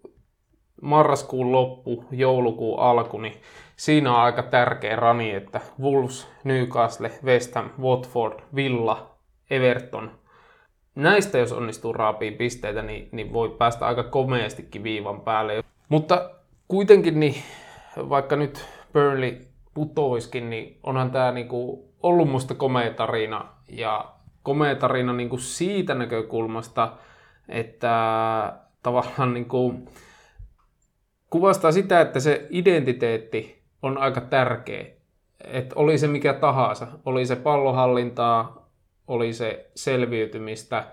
marraskuun loppu, joulukuun alku, niin siinä on aika tärkeä rani, että Wolves, Newcastle, West Ham, Watford, Villa, Everton. Näistä jos onnistuu raapii pisteitä, niin, niin voi päästä aika komeastikin viivan päälle. Mutta kuitenkin, niin, vaikka nyt Burnley putoiskin, niin onhan tämä niinku ollut musta komea tarina. Ja komea tarina niinku siitä näkökulmasta, että tavallaan niinku kuvastaa sitä, että se identiteetti on aika tärkeä. Että oli se mikä tahansa, oli se pallohallintaa, oli se selviytymistä,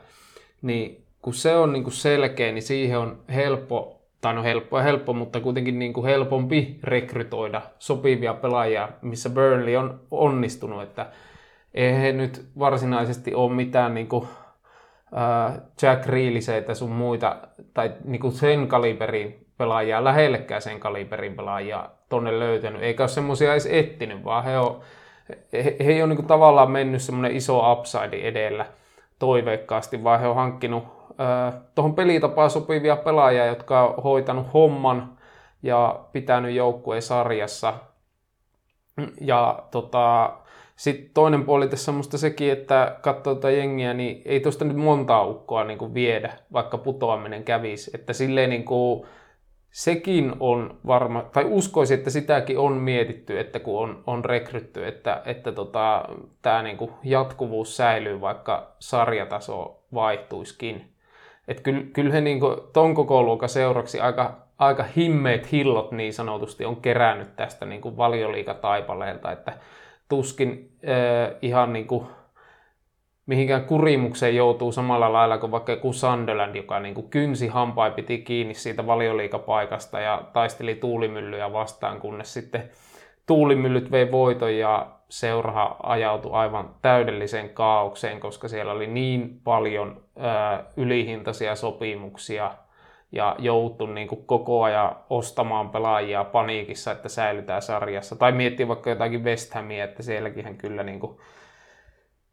niin kun se on niin kuin selkeä, niin siihen on helppo, tai no helppo ja helppo, mutta kuitenkin niin kuin helpompi rekrytoida sopivia pelaajia, missä Burnley on onnistunut, että ei he nyt varsinaisesti ole mitään niin kuin, Jack Reeliseitä sun muita, tai niin kuin sen kaliberin pelaajia, lähellekään sen kaliberin pelaajia tonne löytänyt, eikä ole semmoisia edes etsinyt, vaan he on, he, he ei ole niin kuin tavallaan mennyt semmoinen iso upside edellä toiveikkaasti, vaan he on hankkinut äh, tuohon pelitapaan sopivia pelaajia, jotka on hoitanut homman ja pitänyt joukkueen sarjassa. Ja tota, sitten toinen puoli tässä on sekin, että katsoo tätä jengiä, niin ei tuosta nyt montaa ukkoa niin kuin viedä, vaikka putoaminen kävisi. Että silleen niin kuin, sekin on varma, tai uskoisin, että sitäkin on mietitty, että kun on, on rekrytty, että, että tota, tämä niinku jatkuvuus säilyy, vaikka sarjataso vaihtuiskin. Että kyllä, kyllä he niinku, ton koko luokan seuraksi aika, aika himmeet hillot niin sanotusti on kerännyt tästä niinku valioliikataipaleelta, että tuskin äh, ihan niinku, mihinkään kurimukseen joutuu samalla lailla kuin vaikka joku Sunderland, joka niin kuin kynsi hampain piti kiinni siitä valioliikapaikasta ja taisteli tuulimyllyjä vastaan, kunnes sitten tuulimyllyt vei voiton ja seura ajautui aivan täydelliseen kaaukseen, koska siellä oli niin paljon ää, ylihintaisia sopimuksia ja jouttu niin kuin koko ajan ostamaan pelaajia paniikissa, että säilytään sarjassa. Tai miettii vaikka jotakin West Hamia, että sielläkin kyllä niin kuin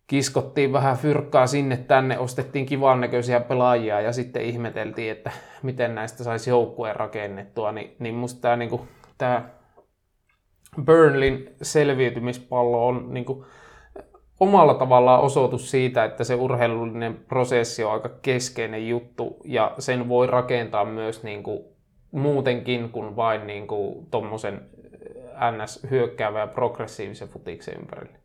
kiskottiin vähän fyrkkaa sinne tänne, ostettiin kivan näköisiä pelaajia ja sitten ihmeteltiin, että miten näistä saisi joukkueen rakennettua, niin, niin musta tämä niinku, tää Burnlin selviytymispallo on niinku, omalla tavallaan osoitus siitä, että se urheilullinen prosessi on aika keskeinen juttu ja sen voi rakentaa myös niinku, muutenkin kuin vain niinku, tuommoisen NS-hyökkäävän ja progressiivisen futiksen ympärille.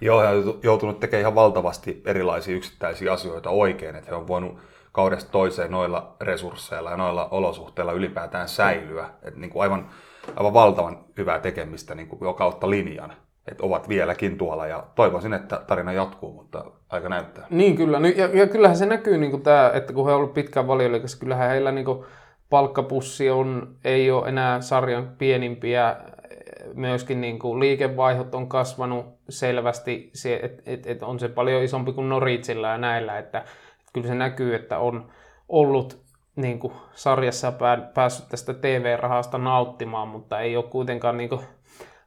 Joo, he on joutunut tekemään ihan valtavasti erilaisia yksittäisiä asioita oikein, että he on voinut kaudesta toiseen noilla resursseilla ja noilla olosuhteilla ylipäätään säilyä. Että niin kuin aivan, aivan valtavan hyvää tekemistä niin kuin jo kautta linjan. Että ovat vieläkin tuolla ja toivoisin, että tarina jatkuu, mutta aika näyttää. Niin kyllä, Ny- ja, ja kyllähän se näkyy, niin tämä, että kun he ovat olleet pitkään valioliikassa, kyllähän heillä niin kuin, palkkapussi on, ei ole enää sarjan pienimpiä, myöskin niin kuin, liikevaihdot on kasvanut selvästi, että et, et on se paljon isompi kuin Noritsilla ja näillä, että, että kyllä se näkyy, että on ollut niin kuin, sarjassa pää, päässyt tästä TV-rahasta nauttimaan, mutta ei ole kuitenkaan niin kuin,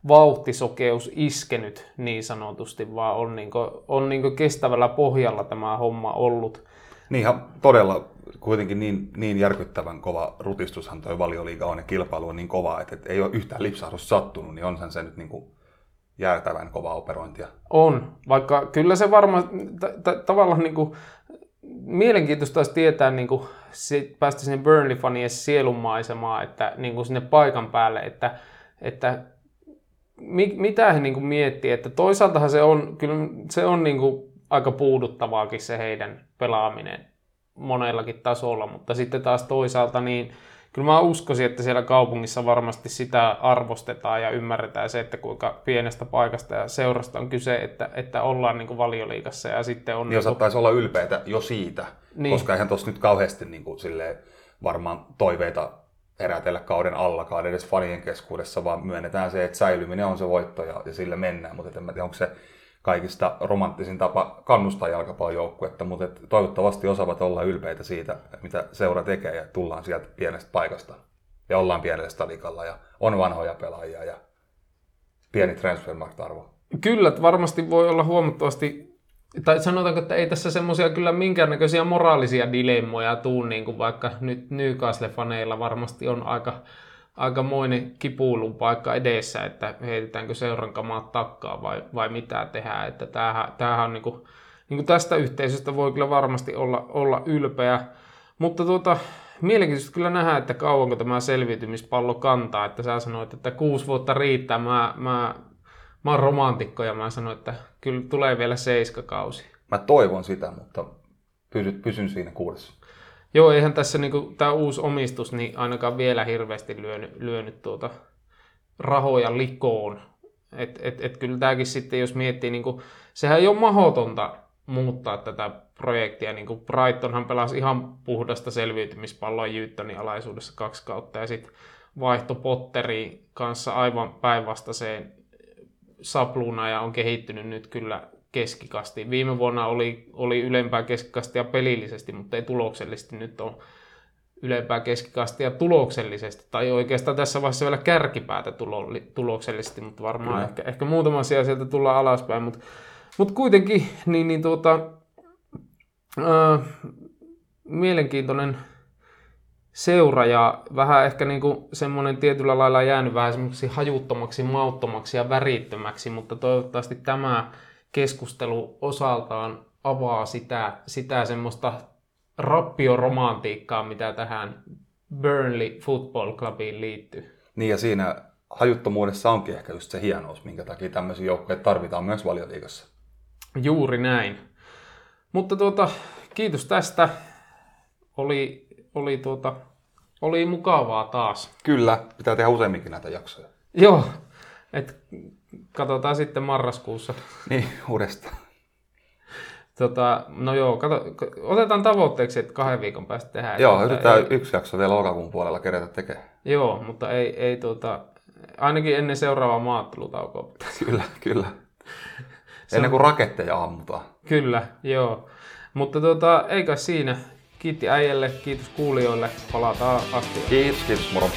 vauhtisokeus iskenyt niin sanotusti, vaan on, niin kuin, on niin kuin kestävällä pohjalla tämä homma ollut. Niin ihan todella kuitenkin niin, niin järkyttävän kova rutistushan toi valioliiga on ja kilpailu on niin kova, että, että ei ole yhtään lipsahdus sattunut, niin onhan se nyt niin kuin jäätävän kova operointia. On, vaikka kyllä se varmaan t- t- tavallaan niin kuin, mielenkiintoista olisi tietää niin kuin, sit päästä sinne Burnley-fanien sielunmaisemaan, että niin kuin sinne paikan päälle, että, että mi, mitä he niin kuin miettii, että toisaaltahan se on, kyllä se on niin kuin aika puuduttavaakin se heidän pelaaminen monellakin tasolla, mutta sitten taas toisaalta niin kyllä mä uskoisin, että siellä kaupungissa varmasti sitä arvostetaan ja ymmärretään se, että kuinka pienestä paikasta ja seurasta on kyse, että, että ollaan niin kuin valioliigassa ja sitten on... Niin niin kuin- osattaisi olla ylpeitä jo siitä, niin. koska eihän tuossa nyt kauheasti niin kuin, silleen, varmaan toiveita herätellä kauden allakaan edes fanien keskuudessa, vaan myönnetään se, että säilyminen on se voitto ja, ja sillä mennään. Mutta en tiedä, onko se kaikista romanttisin tapa kannustaa jalkapallojoukkuetta, mutta toivottavasti osaavat olla ylpeitä siitä, mitä seura tekee ja tullaan sieltä pienestä paikasta. Ja ollaan pienellä stadikalla ja on vanhoja pelaajia ja pieni transfermarkt-arvo. Kyllä, varmasti voi olla huomattavasti, tai sanotaanko, että ei tässä semmoisia kyllä minkäännäköisiä moraalisia dilemmoja tuu, niin kuin vaikka nyt Newcastle-faneilla varmasti on aika, aikamoinen kipuilun paikka edessä, että heitetäänkö seuran kamaat takkaa vai, vai mitä tehdään, että tämähän, tämähän on niin kuin, niin kuin tästä yhteisöstä voi kyllä varmasti olla, olla ylpeä, mutta tuota, mielenkiintoista kyllä nähdä, että kauanko tämä selviytymispallo kantaa, että sä sanoit, että kuusi vuotta riittää, mä, mä Mä oon romantikko ja mä sanoin, että kyllä tulee vielä seiskakausi. Mä toivon sitä, mutta pysyn, pysyn siinä kuudessa. Joo, eihän tässä niinku, tämä uusi omistus niin ainakaan vielä hirveästi lyönyt, lyönyt tuota rahoja likoon. Et, et, et kyllä tämäkin sitten, jos miettii, niinku, sehän ei ole mahdotonta muuttaa tätä projektia. Niin kuin Brightonhan pelasi ihan puhdasta selviytymispalloa Jyttonin alaisuudessa kaksi kautta ja sitten vaihto Potteriin kanssa aivan päinvastaiseen sapluuna ja on kehittynyt nyt kyllä keskikasti. Viime vuonna oli, oli ylempää keskikastia pelillisesti, mutta ei tuloksellisesti. Nyt on ylempää keskikastia tuloksellisesti, tai oikeastaan tässä vaiheessa vielä kärkipäätä tulo, tuloksellisesti, mutta varmaan Kyllä. ehkä, ehkä muutama asia sieltä tullaan alaspäin, mutta, mutta kuitenkin niin, niin tuota, ää, mielenkiintoinen seura ja vähän ehkä niin kuin semmoinen tietyllä lailla jäänyt vähän semmoiseksi hajuttomaksi, mauttomaksi ja värittömäksi, mutta toivottavasti tämä keskustelu osaltaan avaa sitä, sitä semmoista rappioromantiikkaa, mitä tähän Burnley Football Clubiin liittyy. Niin ja siinä hajuttomuudessa onkin ehkä just se hienous, minkä takia tämmöisiä joukkoja tarvitaan myös valioliigassa. Juuri näin. Mutta tuota, kiitos tästä. Oli, oli, tuota, oli mukavaa taas. Kyllä, pitää tehdä useamminkin näitä jaksoja. Joo, et katsotaan sitten marraskuussa. Niin, uudestaan. Tota, no joo, kato, otetaan tavoitteeksi, että kahden viikon päästä tehdään. Joo, yritetään ei, yksi jakso vielä lokakuun puolella kerätä tekemään. Joo, mutta ei, ei tuota, ainakin ennen seuraavaa maattelutaukoa. Kyllä, kyllä. Ennen kuin raketteja ammutaan. Kyllä, joo. Mutta tuota, ei kai siinä. Kiitti äijälle, kiitos kuulijoille. Palataan asti. Kiitos, kiitos, moro.